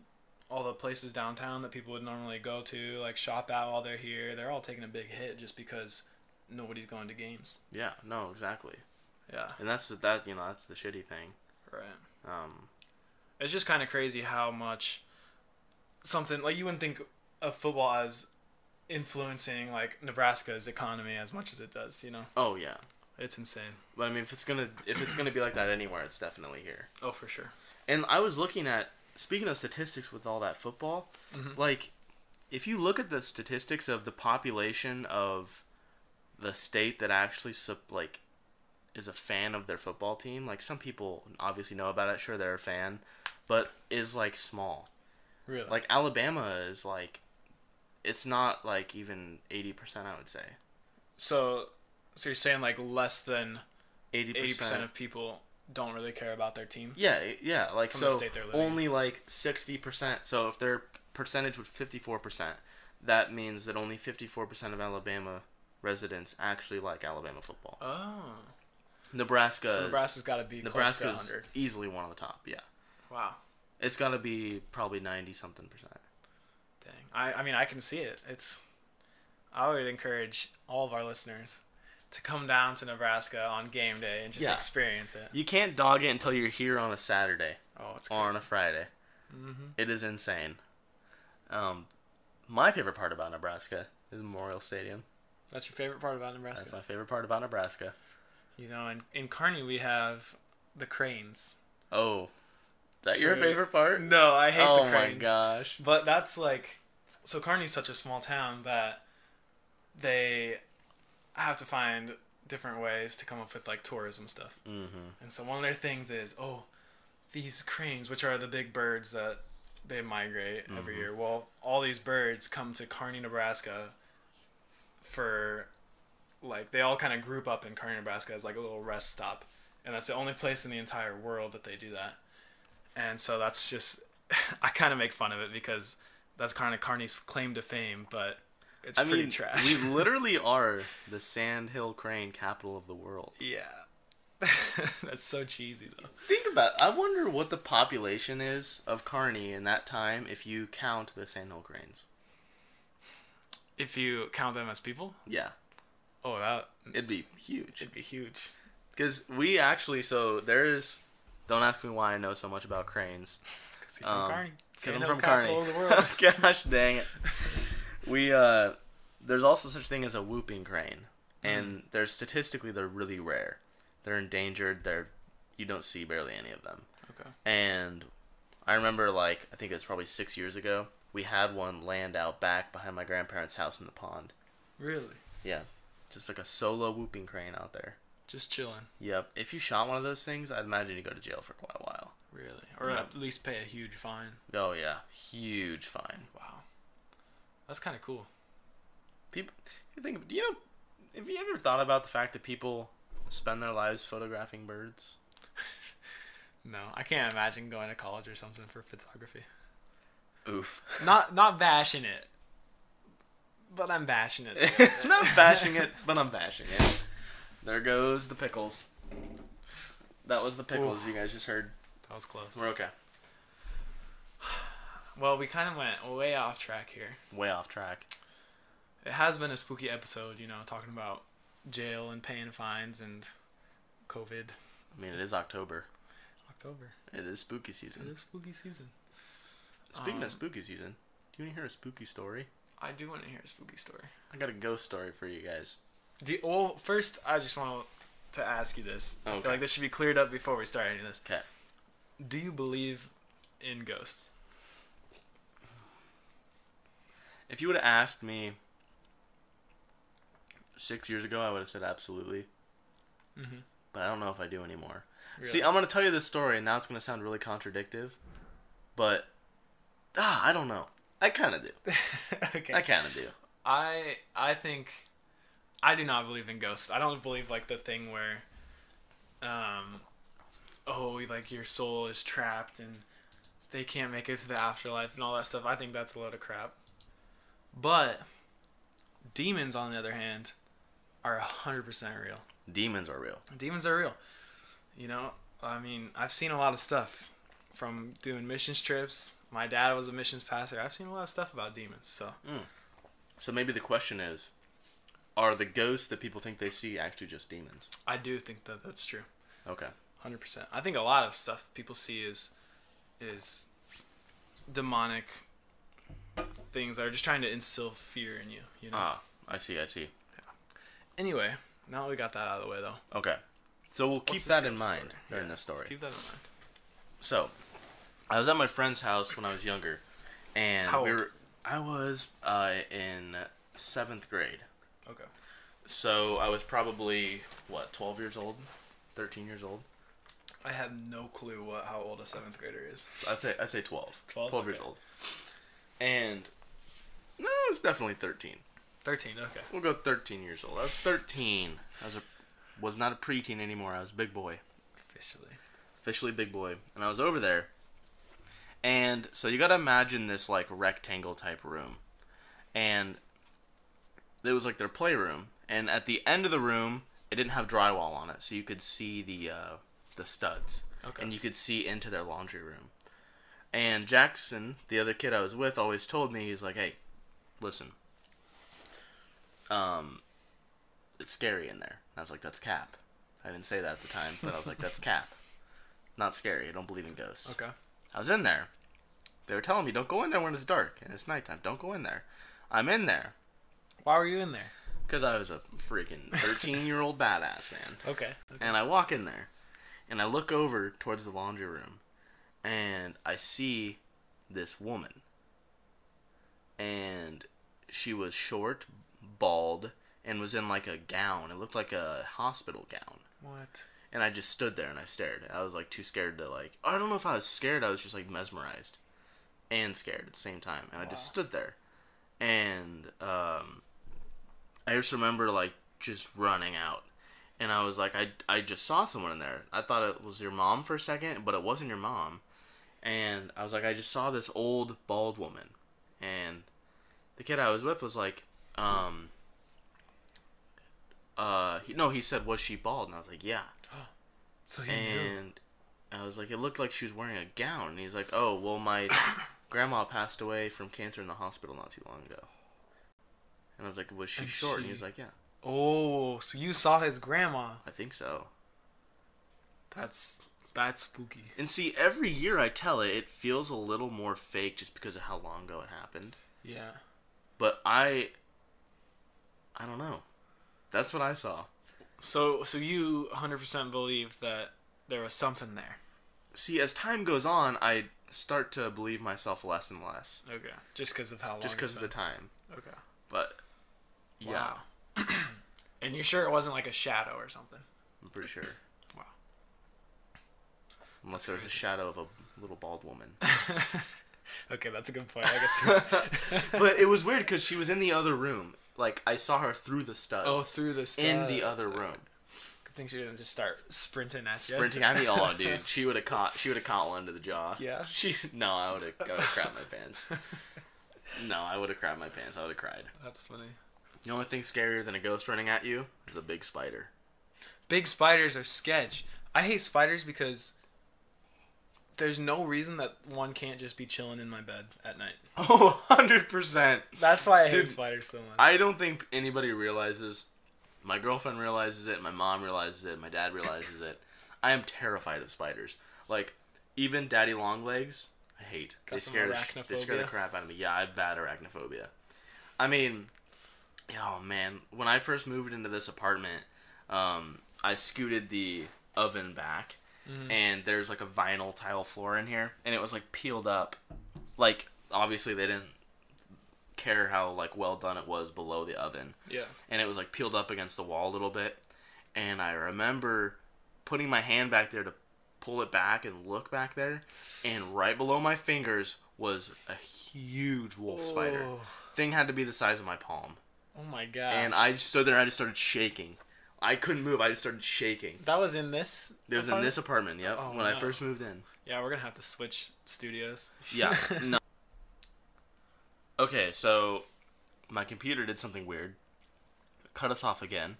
[SPEAKER 2] all the places downtown that people would normally go to, like shop out while they're here, they're all taking a big hit just because nobody's going to games.
[SPEAKER 1] Yeah, no, exactly.
[SPEAKER 2] Yeah.
[SPEAKER 1] And that's that, you know, that's the shitty thing.
[SPEAKER 2] Right.
[SPEAKER 1] Um,
[SPEAKER 2] It's just kind of crazy how much something like you wouldn't think of football as influencing like Nebraska's economy as much as it does. You know,
[SPEAKER 1] oh, yeah.
[SPEAKER 2] It's insane.
[SPEAKER 1] But I mean, if it's gonna if it's gonna be like that anywhere, it's definitely here.
[SPEAKER 2] Oh, for sure.
[SPEAKER 1] And I was looking at speaking of statistics with all that football,
[SPEAKER 2] Mhm.
[SPEAKER 1] like if you look at the statistics of the population of the state that actually like is a fan of their football team, like some people obviously know about it, sure they're a fan, but is like small.
[SPEAKER 2] Really.
[SPEAKER 1] Like Alabama is like it's not like even 80% I would say.
[SPEAKER 2] so, so you're saying like less than
[SPEAKER 1] 80%,
[SPEAKER 2] eighty percent of people don't really care about their team.
[SPEAKER 1] Yeah, yeah, like
[SPEAKER 2] From
[SPEAKER 1] so
[SPEAKER 2] state they're living
[SPEAKER 1] only like 60%. So if their percentage was 54%, that means that only 54% of Alabama residents actually like Alabama football.
[SPEAKER 2] Oh.
[SPEAKER 1] Nebraska.
[SPEAKER 2] So Nebraska's got to be
[SPEAKER 1] Nebraska
[SPEAKER 2] close
[SPEAKER 1] easily one of the top. Yeah.
[SPEAKER 2] Wow.
[SPEAKER 1] It's got to be probably 90 something percent.
[SPEAKER 2] Dang. I, I mean, I can see it. It's. I would encourage all of our listeners to come down to Nebraska on game day and just
[SPEAKER 1] Yeah.
[SPEAKER 2] experience it.
[SPEAKER 1] You can't dog it until you're here on a Saturday
[SPEAKER 2] Oh, it's
[SPEAKER 1] or on a Friday.
[SPEAKER 2] mm-hmm.
[SPEAKER 1] It is insane. Um, my favorite part about Nebraska is Memorial Stadium.
[SPEAKER 2] That's your favorite part about Nebraska.
[SPEAKER 1] That's my favorite part about Nebraska.
[SPEAKER 2] You know, in in Kearney we have the cranes.
[SPEAKER 1] Oh, is that your favorite part?
[SPEAKER 2] No, I hate
[SPEAKER 1] oh
[SPEAKER 2] the cranes.
[SPEAKER 1] Oh my gosh.
[SPEAKER 2] But that's like, so Kearney's such a small town that they have to find different ways to come up with like tourism stuff.
[SPEAKER 1] Mm-hmm.
[SPEAKER 2] And so one of their things is, oh, these cranes, which are the big birds that they migrate every
[SPEAKER 1] Mhm.
[SPEAKER 2] year. Well, all these birds come to Kearney, Nebraska for like they all kind of group up in Kearney, Nebraska as like a little rest stop. And that's the only place in the entire world that they do that. And so that's just I kind of make fun of it because that's kind of Kearney's claim to fame, but it's
[SPEAKER 1] I
[SPEAKER 2] pretty
[SPEAKER 1] mean,
[SPEAKER 2] trash.
[SPEAKER 1] we literally are the Sandhill Crane capital of the world.
[SPEAKER 2] yeah. that's so cheesy though.
[SPEAKER 1] Think about. It. I wonder what the population is of Kearney in that time if you count the Sandhill Cranes.
[SPEAKER 2] If you count them as people,
[SPEAKER 1] Yeah,
[SPEAKER 2] oh that
[SPEAKER 1] it'd be huge.
[SPEAKER 2] it'd be huge.
[SPEAKER 1] Because we actually, so there's. Don't ask me why I know so much about cranes.
[SPEAKER 2] From
[SPEAKER 1] Um, I'm from
[SPEAKER 2] capital of the world.
[SPEAKER 1] Gosh dang it. We uh, there's also such thing as a whooping crane, and they're statistically they're really rare. They're endangered. They're you don't see barely any of them.
[SPEAKER 2] okay.
[SPEAKER 1] And I remember like I think it was probably six years ago. We had one land out back behind my grandparents' house in the pond.
[SPEAKER 2] Really?
[SPEAKER 1] Yeah, just like a solo whooping crane out there.
[SPEAKER 2] Just chilling.
[SPEAKER 1] Yep. If you shot one of those things, I'd imagine you go to jail for quite a while.
[SPEAKER 2] Really? Or
[SPEAKER 1] Yeah.
[SPEAKER 2] at least pay a huge fine.
[SPEAKER 1] Oh yeah, huge fine.
[SPEAKER 2] Wow. That's kind of cool.
[SPEAKER 1] People, you think? Do you know? Have you ever thought about the fact that people spend their lives photographing birds?
[SPEAKER 2] No, I can't imagine going to college or something for photography.
[SPEAKER 1] Oof.
[SPEAKER 2] Not not bashing it, but I'm bashing it. a little bit.
[SPEAKER 1] Not bashing it, but I'm bashing it. There goes the pickles. That was the pickles
[SPEAKER 2] Oof.
[SPEAKER 1] you guys just heard.
[SPEAKER 2] That was close.
[SPEAKER 1] We're okay.
[SPEAKER 2] Well, we kind of went way off track here.
[SPEAKER 1] Way off track.
[SPEAKER 2] It has been a spooky episode, you know, talking about jail and paying fines and COVID.
[SPEAKER 1] I mean, it is October.
[SPEAKER 2] October.
[SPEAKER 1] It is spooky season.
[SPEAKER 2] It is spooky season.
[SPEAKER 1] Speaking
[SPEAKER 2] Um,
[SPEAKER 1] of spooky season, do you want to hear a spooky story?
[SPEAKER 2] I do want to hear a spooky story.
[SPEAKER 1] I got a ghost story for you guys.
[SPEAKER 2] Do you, well, first, I just want to ask you this. I
[SPEAKER 1] Okay.
[SPEAKER 2] feel like this should be cleared up before we start any of this.
[SPEAKER 1] Okay.
[SPEAKER 2] Do you believe in ghosts?
[SPEAKER 1] If you would have asked me six years ago, I would have said absolutely.
[SPEAKER 2] Mm-hmm.
[SPEAKER 1] But I don't know if I do anymore. See, I'm gonna tell you this story, and now it's gonna sound really contradictive, but ah, I don't know. I kind of do.
[SPEAKER 2] okay.
[SPEAKER 1] I kind of do.
[SPEAKER 2] I I think I do not believe in ghosts. I don't believe like the thing where um oh like your soul is trapped and they can't make it to the afterlife and all that stuff. I think that's a load of crap. But demons on the other hand are 100% real.
[SPEAKER 1] Demons are real.
[SPEAKER 2] Demons are real. You know, I mean, I've seen a lot of stuff from doing missions trips. My dad was a missions pastor. I've seen a lot of stuff about demons. So, mm.
[SPEAKER 1] So maybe the question is, are the ghosts that people think they see actually just demons?
[SPEAKER 2] I do think that that's true.
[SPEAKER 1] Okay.
[SPEAKER 2] Hundred percent. I think a lot of stuff people see is is demonic things that are just trying to instill fear in you. You know.
[SPEAKER 1] Ah, I see. I see.
[SPEAKER 2] anyway, now we got that out of the way, though.
[SPEAKER 1] Okay. So we'll keep that in mind
[SPEAKER 2] story?
[SPEAKER 1] during
[SPEAKER 2] Yeah.
[SPEAKER 1] this story.
[SPEAKER 2] Keep that in mind.
[SPEAKER 1] So, I was at my friend's house when I was younger, and
[SPEAKER 2] How
[SPEAKER 1] we were. I was uh, in seventh grade.
[SPEAKER 2] Okay.
[SPEAKER 1] So I was probably what, twelve years old, thirteen years old.
[SPEAKER 2] I have no clue what how old a seventh grader is.
[SPEAKER 1] I'd say I'd say 12.
[SPEAKER 2] 12?
[SPEAKER 1] 12 years old. And no, it's definitely thirteen.
[SPEAKER 2] Thirteen. Okay.
[SPEAKER 1] We'll go thirteen years old. I was thirteen. I was a was not a preteen anymore. I was a big boy.
[SPEAKER 2] Officially.
[SPEAKER 1] officially big boy, and I was over there. And so you gotta imagine this like rectangle type room, and it was like their playroom. And at the end of the room, it didn't have drywall on it, so you could see the uh, the studs,
[SPEAKER 2] Okay.
[SPEAKER 1] and you could see into their laundry room. And Jackson, the other kid I was with, always told me he's like, "Hey, listen, um, it's scary in there." And I was like, "That's Cap." I didn't say that at the time, but I was like, "That's Cap." Not scary. I don't believe in ghosts.
[SPEAKER 2] Okay.
[SPEAKER 1] I was in there, They were telling me, don't go in there when it's dark and it's nighttime. Don't go in there. I'm in there
[SPEAKER 2] Why were you in there?
[SPEAKER 1] because I was a freaking 13 year old badass man.
[SPEAKER 2] Okay.
[SPEAKER 1] And I walk in there, and I look over towards the laundry room, and I see this woman. And she was short, bald, and was in like a gown. It looked like a hospital gown.
[SPEAKER 2] What?
[SPEAKER 1] And I just stood there and I stared. I was like too scared to like. I don't know if I was scared. I was just like mesmerized, and scared at the same time. And I just stood there, and um, I just remember like just running out, and I was like, I I just saw someone in there. I thought it was your mom for a second, but it wasn't your mom. And I was like, I just saw this old bald woman, and the kid I was with was like, um. Uh, he, no, he said, "Was she bald?" And I was like, "Yeah."
[SPEAKER 2] So knew.
[SPEAKER 1] and I was like, it looked like she was wearing a gown. And he's like, oh, well, my grandma passed away from cancer in the hospital not too long ago. And I was like, was she
[SPEAKER 2] And
[SPEAKER 1] short? And he was like, yeah,
[SPEAKER 2] Oh, so you saw his grandma?
[SPEAKER 1] I think so.
[SPEAKER 2] That's that's spooky.
[SPEAKER 1] And see, every year I tell it, it feels a little more fake just because of how long ago it happened.
[SPEAKER 2] Yeah.
[SPEAKER 1] But I, I don't know. That's what I saw.
[SPEAKER 2] So so you 100% believe that there was something there.
[SPEAKER 1] See, as time goes on, I start to believe myself less and less,
[SPEAKER 2] Okay. Just because of how long.
[SPEAKER 1] just because of the time.
[SPEAKER 2] Okay.
[SPEAKER 1] But yeah,
[SPEAKER 2] Wow. and you're sure it wasn't like a shadow or something?
[SPEAKER 1] I'm pretty sure. Unless there was a shadow of a little bald woman.
[SPEAKER 2] Okay, that's a good point. I guess.
[SPEAKER 1] but it was weird because she was in the other room. Like I saw her through the studs.
[SPEAKER 2] oh, through the studs.
[SPEAKER 1] in the other room,
[SPEAKER 2] Good thing she didn't just start sprinting at you.
[SPEAKER 1] sprinting at me. Oh, dude, she would have caught. She would have caught one to the jaw.
[SPEAKER 2] Yeah.
[SPEAKER 1] She no, I would have. I would have crapped my pants. No, I would have crapped my pants. I would have cried.
[SPEAKER 2] That's funny.
[SPEAKER 1] The only thing scarier than a ghost running at you is a big spider.
[SPEAKER 2] Big spiders are sketch. I hate spiders because there's no reason that one can't just be chilling in my bed at night.
[SPEAKER 1] Oh, 100%.
[SPEAKER 2] That's why I hate spiders so much.
[SPEAKER 1] I don't think anybody realizes. My girlfriend realizes it. My mom realizes it. My dad realizes it. I am terrified of spiders. Like even daddy long legs, I hate.
[SPEAKER 2] Got
[SPEAKER 1] they
[SPEAKER 2] some
[SPEAKER 1] scare the, they scare the crap out of me. Yeah, I have bad arachnophobia. I mean, oh man, when I first moved into this apartment, um, I scooted the oven back,
[SPEAKER 2] Mm-hmm.
[SPEAKER 1] and there's like a vinyl tile floor in here, and it was like peeled up. Like obviously they didn't care how like well done it was below the oven
[SPEAKER 2] yeah.
[SPEAKER 1] and it was like peeled up against the wall a little bit. And I remember putting my hand back there to pull it back and look back there, and right below my fingers was a huge wolf spider.
[SPEAKER 2] Oh.
[SPEAKER 1] Thing had to be the size of my palm,
[SPEAKER 2] Oh my god.
[SPEAKER 1] and I stood there and I just started shaking. I couldn't move. I just started shaking.
[SPEAKER 2] That was in this.
[SPEAKER 1] It was in
[SPEAKER 2] apartment?
[SPEAKER 1] this apartment. Yep,
[SPEAKER 2] Oh,
[SPEAKER 1] when I
[SPEAKER 2] no.
[SPEAKER 1] first moved in.
[SPEAKER 2] Yeah, we're gonna have to switch studios.
[SPEAKER 1] Yeah. no. Okay, so my computer did something weird. Cut us off again.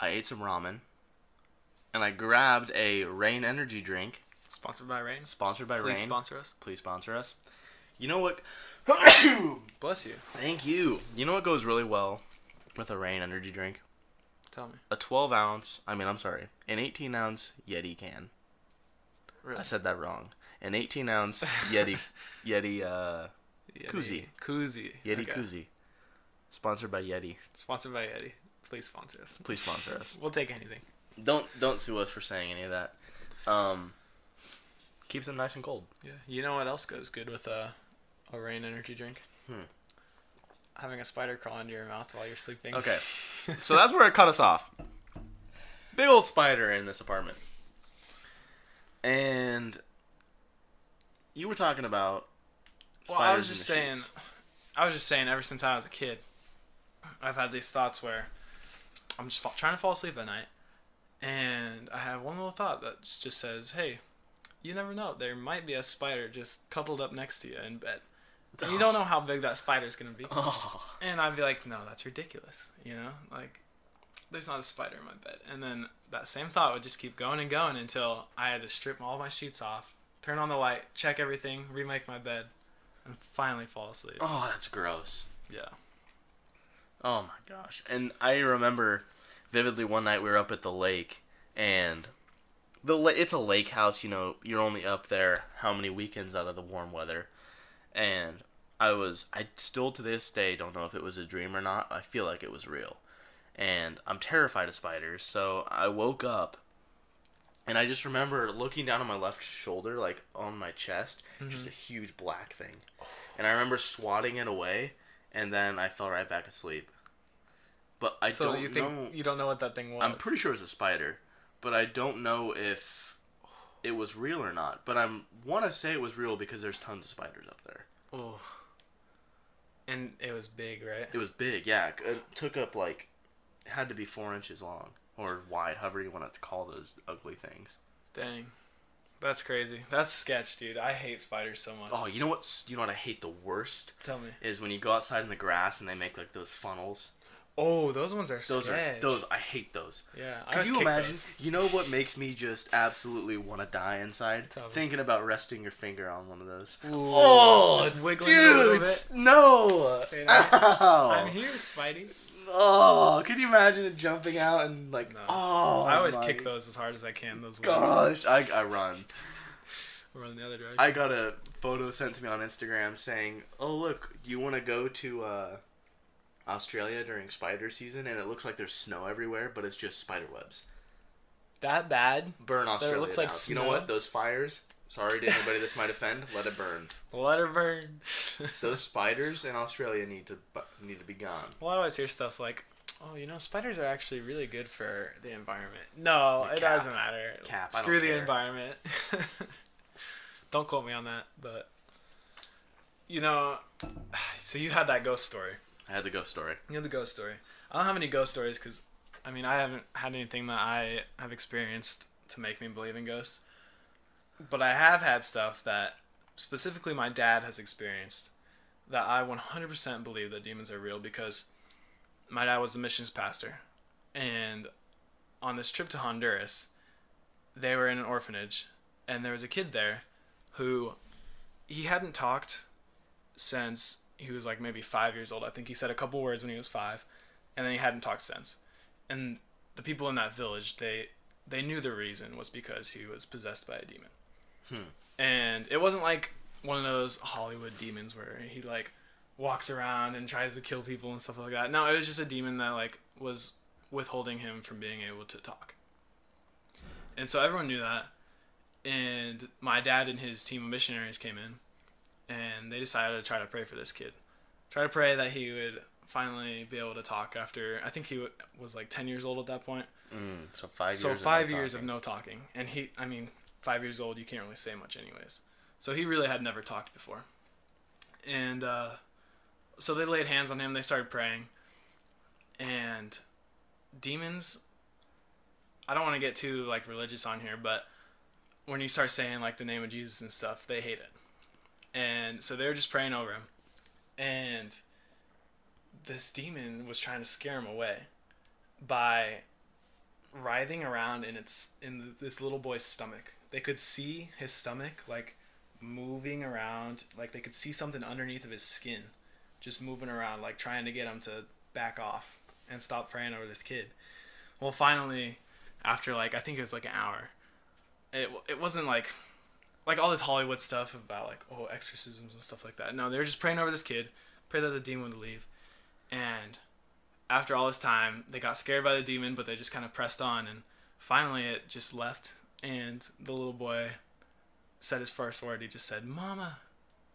[SPEAKER 1] I ate some ramen. And I grabbed a Reign energy drink,
[SPEAKER 2] Sponsored by Reign.
[SPEAKER 1] sponsored by Reign.
[SPEAKER 2] Please
[SPEAKER 1] Reign.
[SPEAKER 2] sponsor us.
[SPEAKER 1] Please sponsor us. You know what?
[SPEAKER 2] Bless you.
[SPEAKER 1] Thank you. You know what goes really well with a Reign energy drink?
[SPEAKER 2] Tell me.
[SPEAKER 1] A 12 ounce, I mean, I'm sorry, an 18 ounce Yeti can.
[SPEAKER 2] Really?
[SPEAKER 1] I said that wrong. An 18 ounce Yeti, Yeti, uh,
[SPEAKER 2] Yeti.
[SPEAKER 1] Koozie.
[SPEAKER 2] Koozie.
[SPEAKER 1] Yeti
[SPEAKER 2] Okay.
[SPEAKER 1] koozie. Sponsored by Yeti.
[SPEAKER 2] Sponsored by Yeti. Please sponsor us.
[SPEAKER 1] Please sponsor us.
[SPEAKER 2] We'll take anything.
[SPEAKER 1] Don't don't sue us for saying any of that. Um, keeps them nice and cold.
[SPEAKER 2] Yeah. You know what else goes good with a a Reign energy drink?
[SPEAKER 1] Hmm.
[SPEAKER 2] Having a spider crawl into your mouth while you're sleeping.
[SPEAKER 1] Okay, so that's where it cut us off. Big old spider in this apartment, and you were talking about.
[SPEAKER 2] Well, I
[SPEAKER 1] spiders
[SPEAKER 2] was just saying.
[SPEAKER 1] sheets.
[SPEAKER 2] I was just saying. Ever since I was a kid, I've had these thoughts where I'm just trying to fall asleep at night, and I have one little thought that just says, "Hey, you never know. There might be a spider just coupled up next to you in bed. And you don't know how big that spider's gonna be."
[SPEAKER 1] Oh,
[SPEAKER 2] And I'd be like, "No, that's ridiculous." You know, like there's not a spider in my bed. And then that same thought would just keep going and going until I had to strip all my sheets off, turn on the light, check everything, remake my bed, and finally fall asleep.
[SPEAKER 1] oh, that's gross.
[SPEAKER 2] Yeah.
[SPEAKER 1] Oh my gosh. And I remember vividly one night we were up at the lake and the la- it's a lake house, you know, you're only up there how many weekends out of the warm weather. And I was I still to this day don't know if it was a dream or not. I feel like it was real, and I'm terrified of spiders. So I woke up, and I just remember looking down on my left shoulder, like on my chest, mm-hmm. just a huge black thing, and I remember swatting it away, and then I fell right back asleep. But I
[SPEAKER 2] so
[SPEAKER 1] don't
[SPEAKER 2] you think
[SPEAKER 1] know.
[SPEAKER 2] you don't know what that thing was?
[SPEAKER 1] I'm pretty sure it was a spider, but I don't know if it was real or not. But I'm want to say it was real because there's tons of spiders up there.
[SPEAKER 2] Oh. And it was big, right?
[SPEAKER 1] It was big, yeah. It took up like, it had to be four inches long or wide, however you want to call those ugly things.
[SPEAKER 2] Dang. That's crazy. That's sketch, dude. I hate spiders so much.
[SPEAKER 1] Oh, you know what? You know what I hate the worst
[SPEAKER 2] Tell me.
[SPEAKER 1] is when you go outside in the grass and they make like those funnels.
[SPEAKER 2] Oh, those ones are
[SPEAKER 1] Those
[SPEAKER 2] sketch.
[SPEAKER 1] are those. I hate those.
[SPEAKER 2] Yeah. I
[SPEAKER 1] Could you imagine?
[SPEAKER 2] those.
[SPEAKER 1] You know what makes me just absolutely want to die inside?
[SPEAKER 2] Tell me.
[SPEAKER 1] Thinking about resting your finger on one of those.
[SPEAKER 2] Ooh,
[SPEAKER 1] Oh,
[SPEAKER 2] just wiggling it a
[SPEAKER 1] dude, no! Ow.
[SPEAKER 2] I'm here, Spidey.
[SPEAKER 1] Oh, could you imagine it jumping out and like?
[SPEAKER 2] No.
[SPEAKER 1] Oh,
[SPEAKER 2] I always
[SPEAKER 1] my
[SPEAKER 2] kick those as hard as I can. Those.
[SPEAKER 1] Gosh, I, I run.
[SPEAKER 2] We're in the other direction.
[SPEAKER 1] I got a photo sent to me on Instagram saying, "Oh look, do you want to go to uh, Australia during spider season?" And it looks like there's snow everywhere, but it's just spider webs.
[SPEAKER 2] that bad?
[SPEAKER 1] Burn Australia.
[SPEAKER 2] It looks like
[SPEAKER 1] down. You know
[SPEAKER 2] snow?
[SPEAKER 1] what? Those fires. Sorry to anybody this might offend. Let it burn.
[SPEAKER 2] Let it burn.
[SPEAKER 1] Those spiders in Australia need to need to be gone.
[SPEAKER 2] well, I always hear stuff like, "Oh, you know, spiders are actually really good for the environment." No, it doesn't matter.
[SPEAKER 1] Cap,
[SPEAKER 2] Screw the
[SPEAKER 1] care.
[SPEAKER 2] environment. don't quote me on that, but you know, so you had that ghost story.
[SPEAKER 1] I had the ghost story.
[SPEAKER 2] You had the ghost story. I don't have any ghost stories because, I mean, I haven't had anything that I have experienced to make me believe in ghosts. But I have had stuff that specifically my dad has experienced that I 100% believe that demons are real because my dad was a missions pastor. And on this trip to Honduras, they were in an orphanage and there was a kid there who he hadn't talked since he was like maybe five years old. I think he said a couple words when he was five, and then he hadn't talked since. And the people in that village, they they knew the reason was because he was possessed by a demon.
[SPEAKER 1] Hmm.
[SPEAKER 2] And it wasn't like one of those Hollywood demons where he like walks around and tries to kill people and stuff like that. No, it was just a demon that like was withholding him from being able to talk. And so everyone knew that. And my dad and his team of missionaries came in and they decided to try to pray for this kid. Try to pray that he would finally be able to talk after I think he wa- was like 10 years old at that point.
[SPEAKER 1] Mm, so five
[SPEAKER 2] So
[SPEAKER 1] years.
[SPEAKER 2] 5
[SPEAKER 1] of no
[SPEAKER 2] years
[SPEAKER 1] talking.
[SPEAKER 2] of no talking. And he I mean 5 years old you can't really say much anyways. So he really had never talked before. And uh so they laid hands on him, they started praying. And demons I don't want to get too like religious on here, but when you start saying like the name of Jesus and stuff, they hate it. And so they were just praying over him. And this demon was trying to scare him away by writhing around in its in this little boy's stomach. They could see his stomach like moving around, like they could see something underneath of his skin just moving around like trying to get him to back off and stop praying over this kid. Well, finally after like I think it was like an hour. It it wasn't like like all this Hollywood stuff about like oh exorcisms and stuff like that. No, they were just praying over this kid, pray that the demon would leave, and after all this time, they got scared by the demon, but they just kind of pressed on, and finally it just left, and the little boy said his first word. He just said "mama,"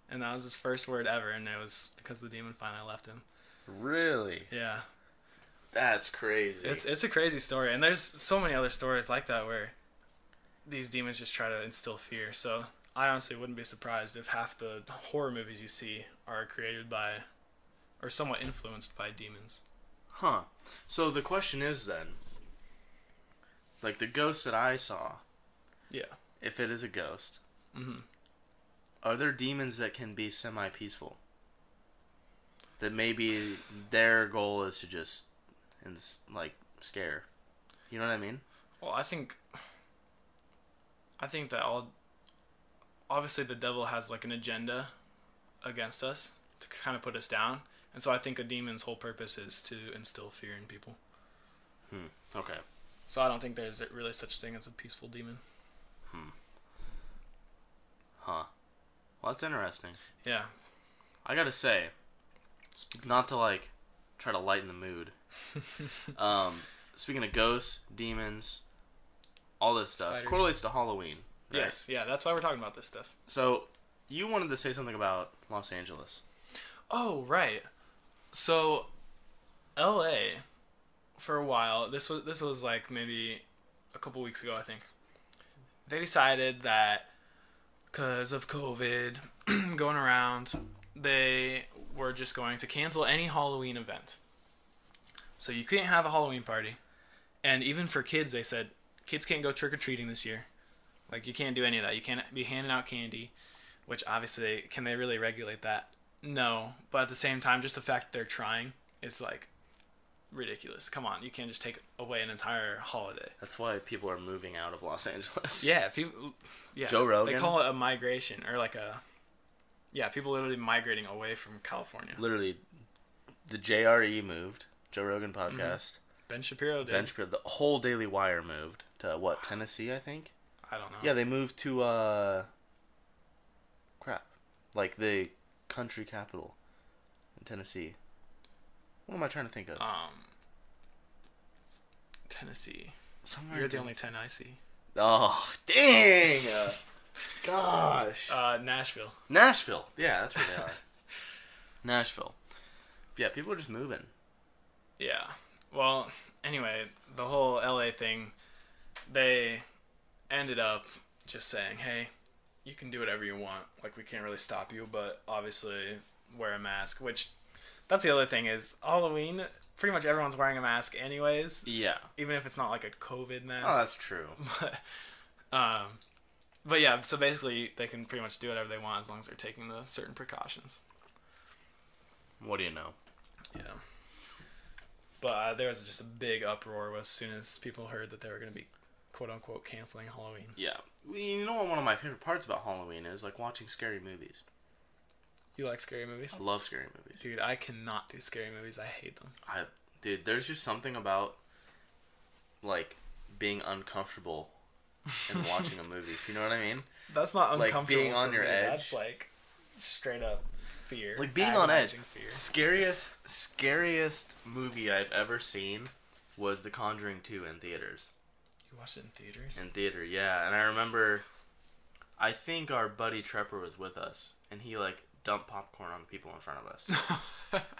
[SPEAKER 2] and that was his first word ever, and it was because the demon finally left him.
[SPEAKER 1] Really?
[SPEAKER 2] Yeah,
[SPEAKER 1] That's crazy.
[SPEAKER 2] it's it's a crazy story, and there's so many other stories like that where these demons just try to instill fear. So I honestly wouldn't be surprised if half the horror movies you see are created by or somewhat influenced by demons.
[SPEAKER 1] Huh. So the question is then, like the ghost that I saw,
[SPEAKER 2] Yeah.
[SPEAKER 1] if it is a ghost,
[SPEAKER 2] hmm
[SPEAKER 1] are there demons that can be semi-peaceful? That maybe their goal is to just, ins- like, scare. You know what I mean?
[SPEAKER 2] Well, I think I think that all obviously the devil has like an agenda against us to kind of put us down. And so I think a demon's whole purpose is to instill fear in people. Hmm.
[SPEAKER 1] Okay.
[SPEAKER 2] So I don't think there's really such thing as a peaceful demon. Hmm.
[SPEAKER 1] Huh. Well, that's interesting.
[SPEAKER 2] Yeah.
[SPEAKER 1] I gotta say, not to like try to lighten the mood. um, speaking of ghosts, demons, all this stuff
[SPEAKER 2] Spiders.
[SPEAKER 1] correlates to Halloween. right?
[SPEAKER 2] Yes, yeah, that's why we're talking about this stuff.
[SPEAKER 1] So you wanted to say something about Los Angeles.
[SPEAKER 2] Oh, right. So, L.A. for a while. This was this was like maybe a couple weeks ago, I think. They decided that because of COVID going around, they were just going to cancel any Halloween event. So you couldn't have a Halloween party, and even for kids, they said kids can't go trick or treating this year. Like you can't do any of that. You can't be handing out candy, which obviously can they really regulate that? No, but at the same time, just the fact they're trying is like ridiculous. Come on, you can't just take away an entire holiday.
[SPEAKER 1] That's why people are moving out of Los Angeles.
[SPEAKER 2] Yeah, people. Yeah,
[SPEAKER 1] Joe Rogan?
[SPEAKER 2] They call it a migration or like a. Yeah, people literally migrating away from California.
[SPEAKER 1] Literally, the JRE moved. Joe Rogan mm-hmm. podcast.
[SPEAKER 2] Ben Shapiro did.
[SPEAKER 1] Ben Shapiro, the whole Daily Wire moved to what Tennessee, I think.
[SPEAKER 2] I don't know.
[SPEAKER 1] Yeah, they moved to uh. Crap, like the country capital in Tennessee. What am I trying to think of?
[SPEAKER 2] Um. Tennessee.
[SPEAKER 1] Somewhere.
[SPEAKER 2] You're the only ten I see.
[SPEAKER 1] Oh dang! Uh, gosh.
[SPEAKER 2] Uh, Nashville.
[SPEAKER 1] Nashville. Yeah, that's where they are. Nashville. Yeah, people are just moving.
[SPEAKER 2] Yeah. Well, anyway, the whole LA thing, they ended up just saying, hey, you can do whatever you want. Like, we can't really stop you, but obviously wear a mask, which that's the other thing is Halloween, pretty much everyone's wearing a mask anyways,
[SPEAKER 1] Yeah.
[SPEAKER 2] even if it's not like a COVID mask.
[SPEAKER 1] Oh, that's true.
[SPEAKER 2] but, um, but yeah, so basically they can pretty much do whatever they want as long as they're taking the certain precautions.
[SPEAKER 1] What do you know?
[SPEAKER 2] Yeah. But uh, there was just a big uproar as soon as people heard that they were going to be quote unquote canceling Halloween.
[SPEAKER 1] Yeah. Well, You know what one of my favorite parts about Halloween is like watching scary movies.
[SPEAKER 2] You like scary movies?
[SPEAKER 1] I love scary movies.
[SPEAKER 2] Dude, I cannot do scary movies. I hate them.
[SPEAKER 1] I dude, there's just something about like being uncomfortable and watching a movie. You know what I mean?
[SPEAKER 2] That's not uncomfortable.
[SPEAKER 1] Like, being on your
[SPEAKER 2] me.
[SPEAKER 1] edge.
[SPEAKER 2] That's like straight up fear.
[SPEAKER 1] Like being on edge.
[SPEAKER 2] Fear.
[SPEAKER 1] Scariest scariest movie I've ever seen was The Conjuring 2 in theaters.
[SPEAKER 2] You watched it in theaters?
[SPEAKER 1] In theater, yeah. And I remember I think our buddy Trepper was with us and he like dumped popcorn on the people in front of us.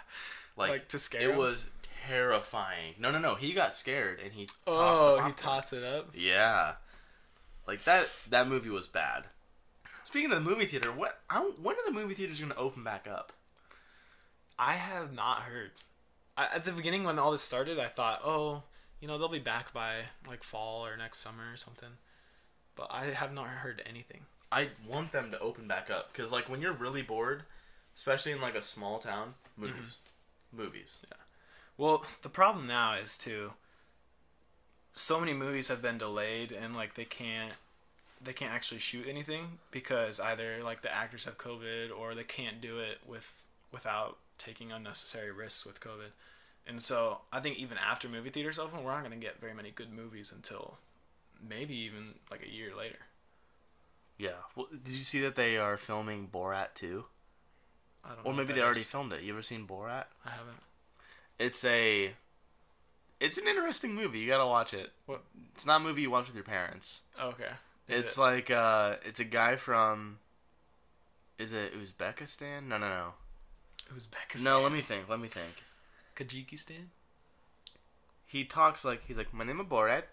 [SPEAKER 1] Like,
[SPEAKER 2] Like, to scare
[SPEAKER 1] it
[SPEAKER 2] 'em?
[SPEAKER 1] was terrifying. No, no, no. He got scared and he tossed
[SPEAKER 2] oh, he tossed it up.
[SPEAKER 1] Yeah, like that. That movie was bad. Speaking of the movie theater, what? I don't, when are the movie theaters gonna open back up?
[SPEAKER 2] I have not heard. I, at the beginning, when all this started, I thought, oh, you know, they'll be back by like fall or next summer or something. But I have not heard anything.
[SPEAKER 1] I want them to open back up because, like, when you're really bored, especially in like a small town, movies, mm-hmm. movies. Yeah.
[SPEAKER 2] Well, the problem now is too. So many movies have been delayed, and like they can't, they can't actually shoot anything because either like the actors have COVID or they can't do it with without taking unnecessary risks with COVID. And so I think even after movie theaters open, we're not gonna get very many good movies until maybe even like a year later.
[SPEAKER 1] Yeah. Well, did you see that they are filming Borat too?
[SPEAKER 2] I don't. know
[SPEAKER 1] Or maybe they already filmed it. You ever seen Borat?
[SPEAKER 2] I haven't.
[SPEAKER 1] It's a. It's an interesting movie. You gotta watch it.
[SPEAKER 2] What?
[SPEAKER 1] It's not a movie you watch with your parents.
[SPEAKER 2] Oh, okay.
[SPEAKER 1] It's
[SPEAKER 2] it-
[SPEAKER 1] like uh, it's a guy from. Is it Uzbekistan? No, no, no.
[SPEAKER 2] Uzbekistan.
[SPEAKER 1] No, let me think. Let me think.
[SPEAKER 2] Tajikistan.
[SPEAKER 1] He talks like he's like, my name is Borat.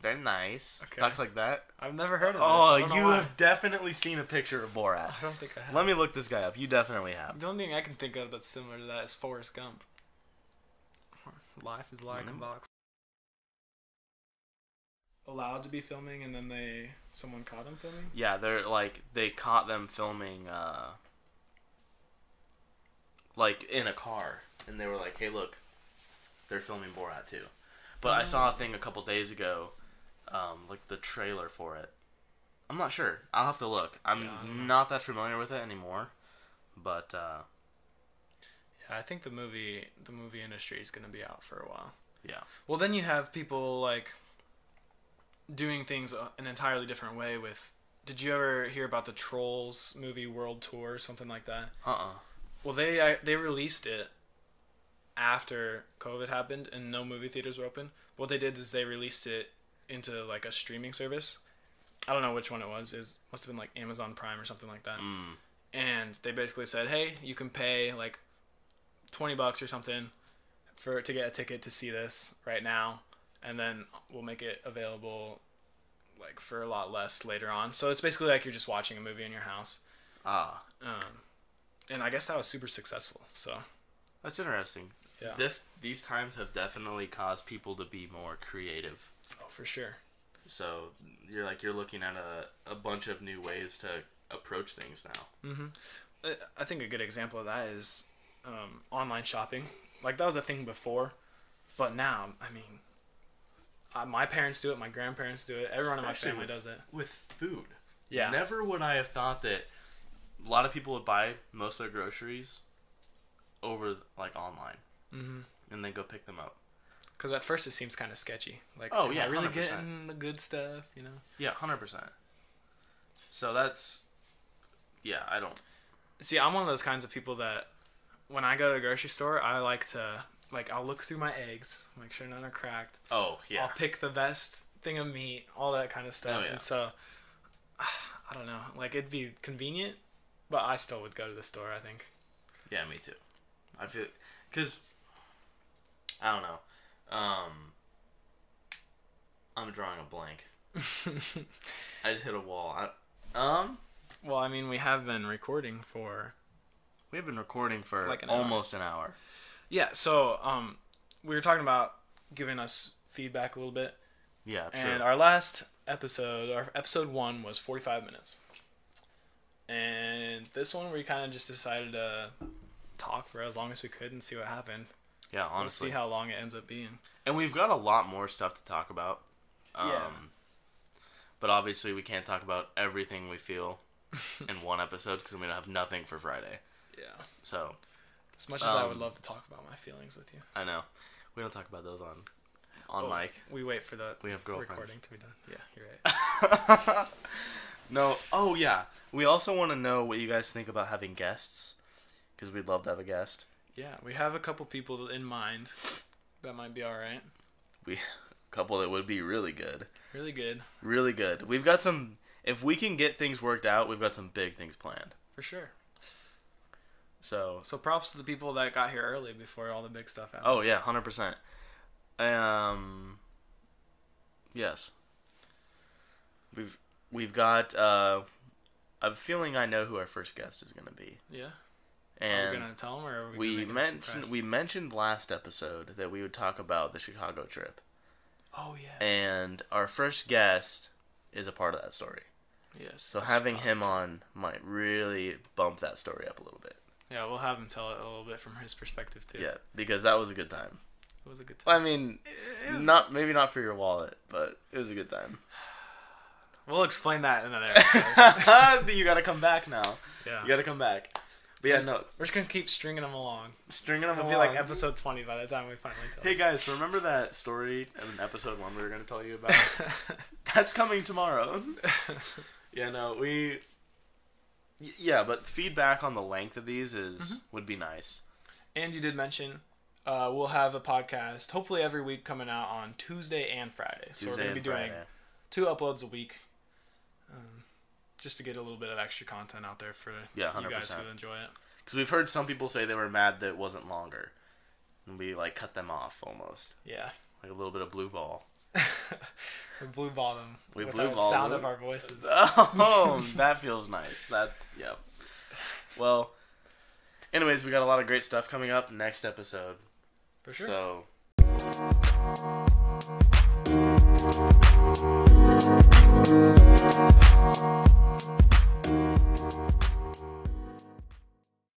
[SPEAKER 1] Very nice.
[SPEAKER 2] Okay.
[SPEAKER 1] Talks like that.
[SPEAKER 2] I've never heard of this.
[SPEAKER 1] Oh,
[SPEAKER 2] I don't know
[SPEAKER 1] you
[SPEAKER 2] why.
[SPEAKER 1] have definitely seen a picture of Borat.
[SPEAKER 2] I don't think I have.
[SPEAKER 1] Let me look this guy up. You definitely have.
[SPEAKER 2] The only thing I can think of that's similar to that is Forrest Gump. Life is like
[SPEAKER 1] Mhm.
[SPEAKER 2] a box. Allowed to be filming, and then they someone caught them filming.
[SPEAKER 1] Yeah, they're like they caught them filming uh like in a car and they were like, "Hey, look. They're filming Borat too." But I saw a thing a couple days ago um like the trailer for it. I'm not sure. I'll have to look. I'm
[SPEAKER 2] Yeah,
[SPEAKER 1] not that familiar with it anymore. But uh
[SPEAKER 2] Yeah, I think the movie the movie industry is gonna be out for a while.
[SPEAKER 1] yeah.
[SPEAKER 2] Well, then you have people like doing things an entirely different way. With did you ever hear about the Trolls movie world tour or something like that?
[SPEAKER 1] Uh-uh.
[SPEAKER 2] Well, they I, they released it after COVID happened and no movie theaters were open. What they did is they released it into like a streaming service. I don't know which one it was. It must have been like Amazon Prime or something like that.
[SPEAKER 1] Mm.
[SPEAKER 2] And they basically said, "Hey, you can pay like twenty bucks or something for to get a ticket to see this right now, and then we'll make it available like for a lot less later on." So it's basically like you're just watching a movie in your house.
[SPEAKER 1] Ah,
[SPEAKER 2] Um, and I guess that was super successful. So
[SPEAKER 1] that's interesting.
[SPEAKER 2] yeah,
[SPEAKER 1] This these times have definitely caused people to be more creative.
[SPEAKER 2] oh for sure.
[SPEAKER 1] So you're like you're looking at a, a bunch of new ways to approach things now.
[SPEAKER 2] Mm-hmm. I think a good example of that is um, online shopping. Like that was a thing before, but now, I mean, uh, my parents do it, my grandparents do it, everyone
[SPEAKER 1] Especially
[SPEAKER 2] in my family
[SPEAKER 1] with-
[SPEAKER 2] does it.
[SPEAKER 1] With food.
[SPEAKER 2] Yeah.
[SPEAKER 1] Never would I have thought that a lot of people would buy most of their groceries over like online
[SPEAKER 2] Mm-hmm.
[SPEAKER 1] and then go pick them up.
[SPEAKER 2] Because at first it seems kind of sketchy. Like,
[SPEAKER 1] Oh, yeah,
[SPEAKER 2] I really
[SPEAKER 1] 100%.
[SPEAKER 2] getting the good stuff, you know?
[SPEAKER 1] Yeah, hundred percent. So that's yeah. I don't.
[SPEAKER 2] See, I'm one of those kinds of people that when I go to the grocery store, I like to like I'll look through my eggs, make sure none are cracked.
[SPEAKER 1] Oh yeah.
[SPEAKER 2] I'll pick the best thing of meat, all that kind of stuff.
[SPEAKER 1] Oh, yeah.
[SPEAKER 2] And so, I don't know. Like it'd be convenient, but I still would go to the store. I think.
[SPEAKER 1] Yeah, me too. I feel because I don't know. Um, I'm drawing a blank. I just hit a wall. I, um,
[SPEAKER 2] Well, I mean, we have been recording for
[SPEAKER 1] we've been recording for
[SPEAKER 2] Like an
[SPEAKER 1] almost an hour.
[SPEAKER 2] Yeah. So um, we were talking about giving us feedback a little bit,
[SPEAKER 1] Yeah, true.
[SPEAKER 2] and our last episode, our episode one, was 45 minutes, and this one we kind of just decided to talk for as long as we could and see what happened.
[SPEAKER 1] yeah,
[SPEAKER 2] We'll
[SPEAKER 1] honestly.
[SPEAKER 2] see how long it ends up being.
[SPEAKER 1] and we've got a lot more stuff to talk about. Um,
[SPEAKER 2] Yeah.
[SPEAKER 1] But obviously, we can't talk about everything we feel in one episode because we don't have nothing for Friday.
[SPEAKER 2] Yeah.
[SPEAKER 1] So
[SPEAKER 2] As much as I would
[SPEAKER 1] Um,
[SPEAKER 2] love to talk about my feelings with you.
[SPEAKER 1] I know we don't talk about those on on
[SPEAKER 2] Oh,
[SPEAKER 1] mic.
[SPEAKER 2] We wait for the
[SPEAKER 1] We have girlfriends.
[SPEAKER 2] recording to be done. Yeah, you're right.
[SPEAKER 1] no. Oh yeah. We also want to know what you guys think about having guests, because we'd love to have a guest.
[SPEAKER 2] yeah, we have a couple people in mind that might be all right.
[SPEAKER 1] We a couple that would be really good,
[SPEAKER 2] Really good,
[SPEAKER 1] really good. We've got some. If we can get things worked out, we've got some big things planned.
[SPEAKER 2] for sure.
[SPEAKER 1] So.
[SPEAKER 2] So props to the people that got here early before all the big stuff happened.
[SPEAKER 1] Oh yeah, hundred percent. Um. Yes. We've we've got. Uh, I'm feeling I know who our first guest is gonna be,
[SPEAKER 2] yeah. are
[SPEAKER 1] and
[SPEAKER 2] we gonna tell them, or are we,
[SPEAKER 1] we mentioned we mentioned last episode that we would talk about the Chicago trip,
[SPEAKER 2] Oh yeah.
[SPEAKER 1] and our first guest is a part of that story.
[SPEAKER 2] yes.
[SPEAKER 1] So having him on might really bump that story up a little bit.
[SPEAKER 2] Yeah, we'll have him tell it a little bit from his perspective too.
[SPEAKER 1] Yeah, because that was a good time.
[SPEAKER 2] It was a good time.
[SPEAKER 1] I
[SPEAKER 2] mean, was-
[SPEAKER 1] not maybe not for your wallet, but it was a good time.
[SPEAKER 2] We'll explain that in another episode.
[SPEAKER 1] you gotta come back now.
[SPEAKER 2] yeah.
[SPEAKER 1] You gotta come back. But yeah, no,
[SPEAKER 2] We're just gonna keep stringing them along.
[SPEAKER 1] stringing them
[SPEAKER 2] It'll
[SPEAKER 1] along.
[SPEAKER 2] be like episode twenty by the time we finally tell.
[SPEAKER 1] Hey guys, remember that story in episode one we were gonna tell you about? That's coming tomorrow. yeah, no, we. Y- Yeah, but feedback on the length of these is would be nice.
[SPEAKER 2] And you did mention uh, we'll have a podcast hopefully every week coming out on Tuesday and Friday. So we're going to be doing
[SPEAKER 1] Friday.
[SPEAKER 2] two uploads a week um, just to get a little bit of extra content out there for
[SPEAKER 1] Yeah,
[SPEAKER 2] you guys
[SPEAKER 1] 100%.
[SPEAKER 2] who enjoy it.
[SPEAKER 1] Because we've heard some people say they were mad that it wasn't longer, and we like cut them off almost,
[SPEAKER 2] Yeah.
[SPEAKER 1] like a little bit of blue ball.
[SPEAKER 2] we blue bottom.
[SPEAKER 1] We
[SPEAKER 2] with
[SPEAKER 1] blue bomb.
[SPEAKER 2] Sound of our voices.
[SPEAKER 1] Oh, that feels nice. That yep. Well, anyways, we got a lot of great stuff coming up next episode.
[SPEAKER 2] For sure.
[SPEAKER 1] So.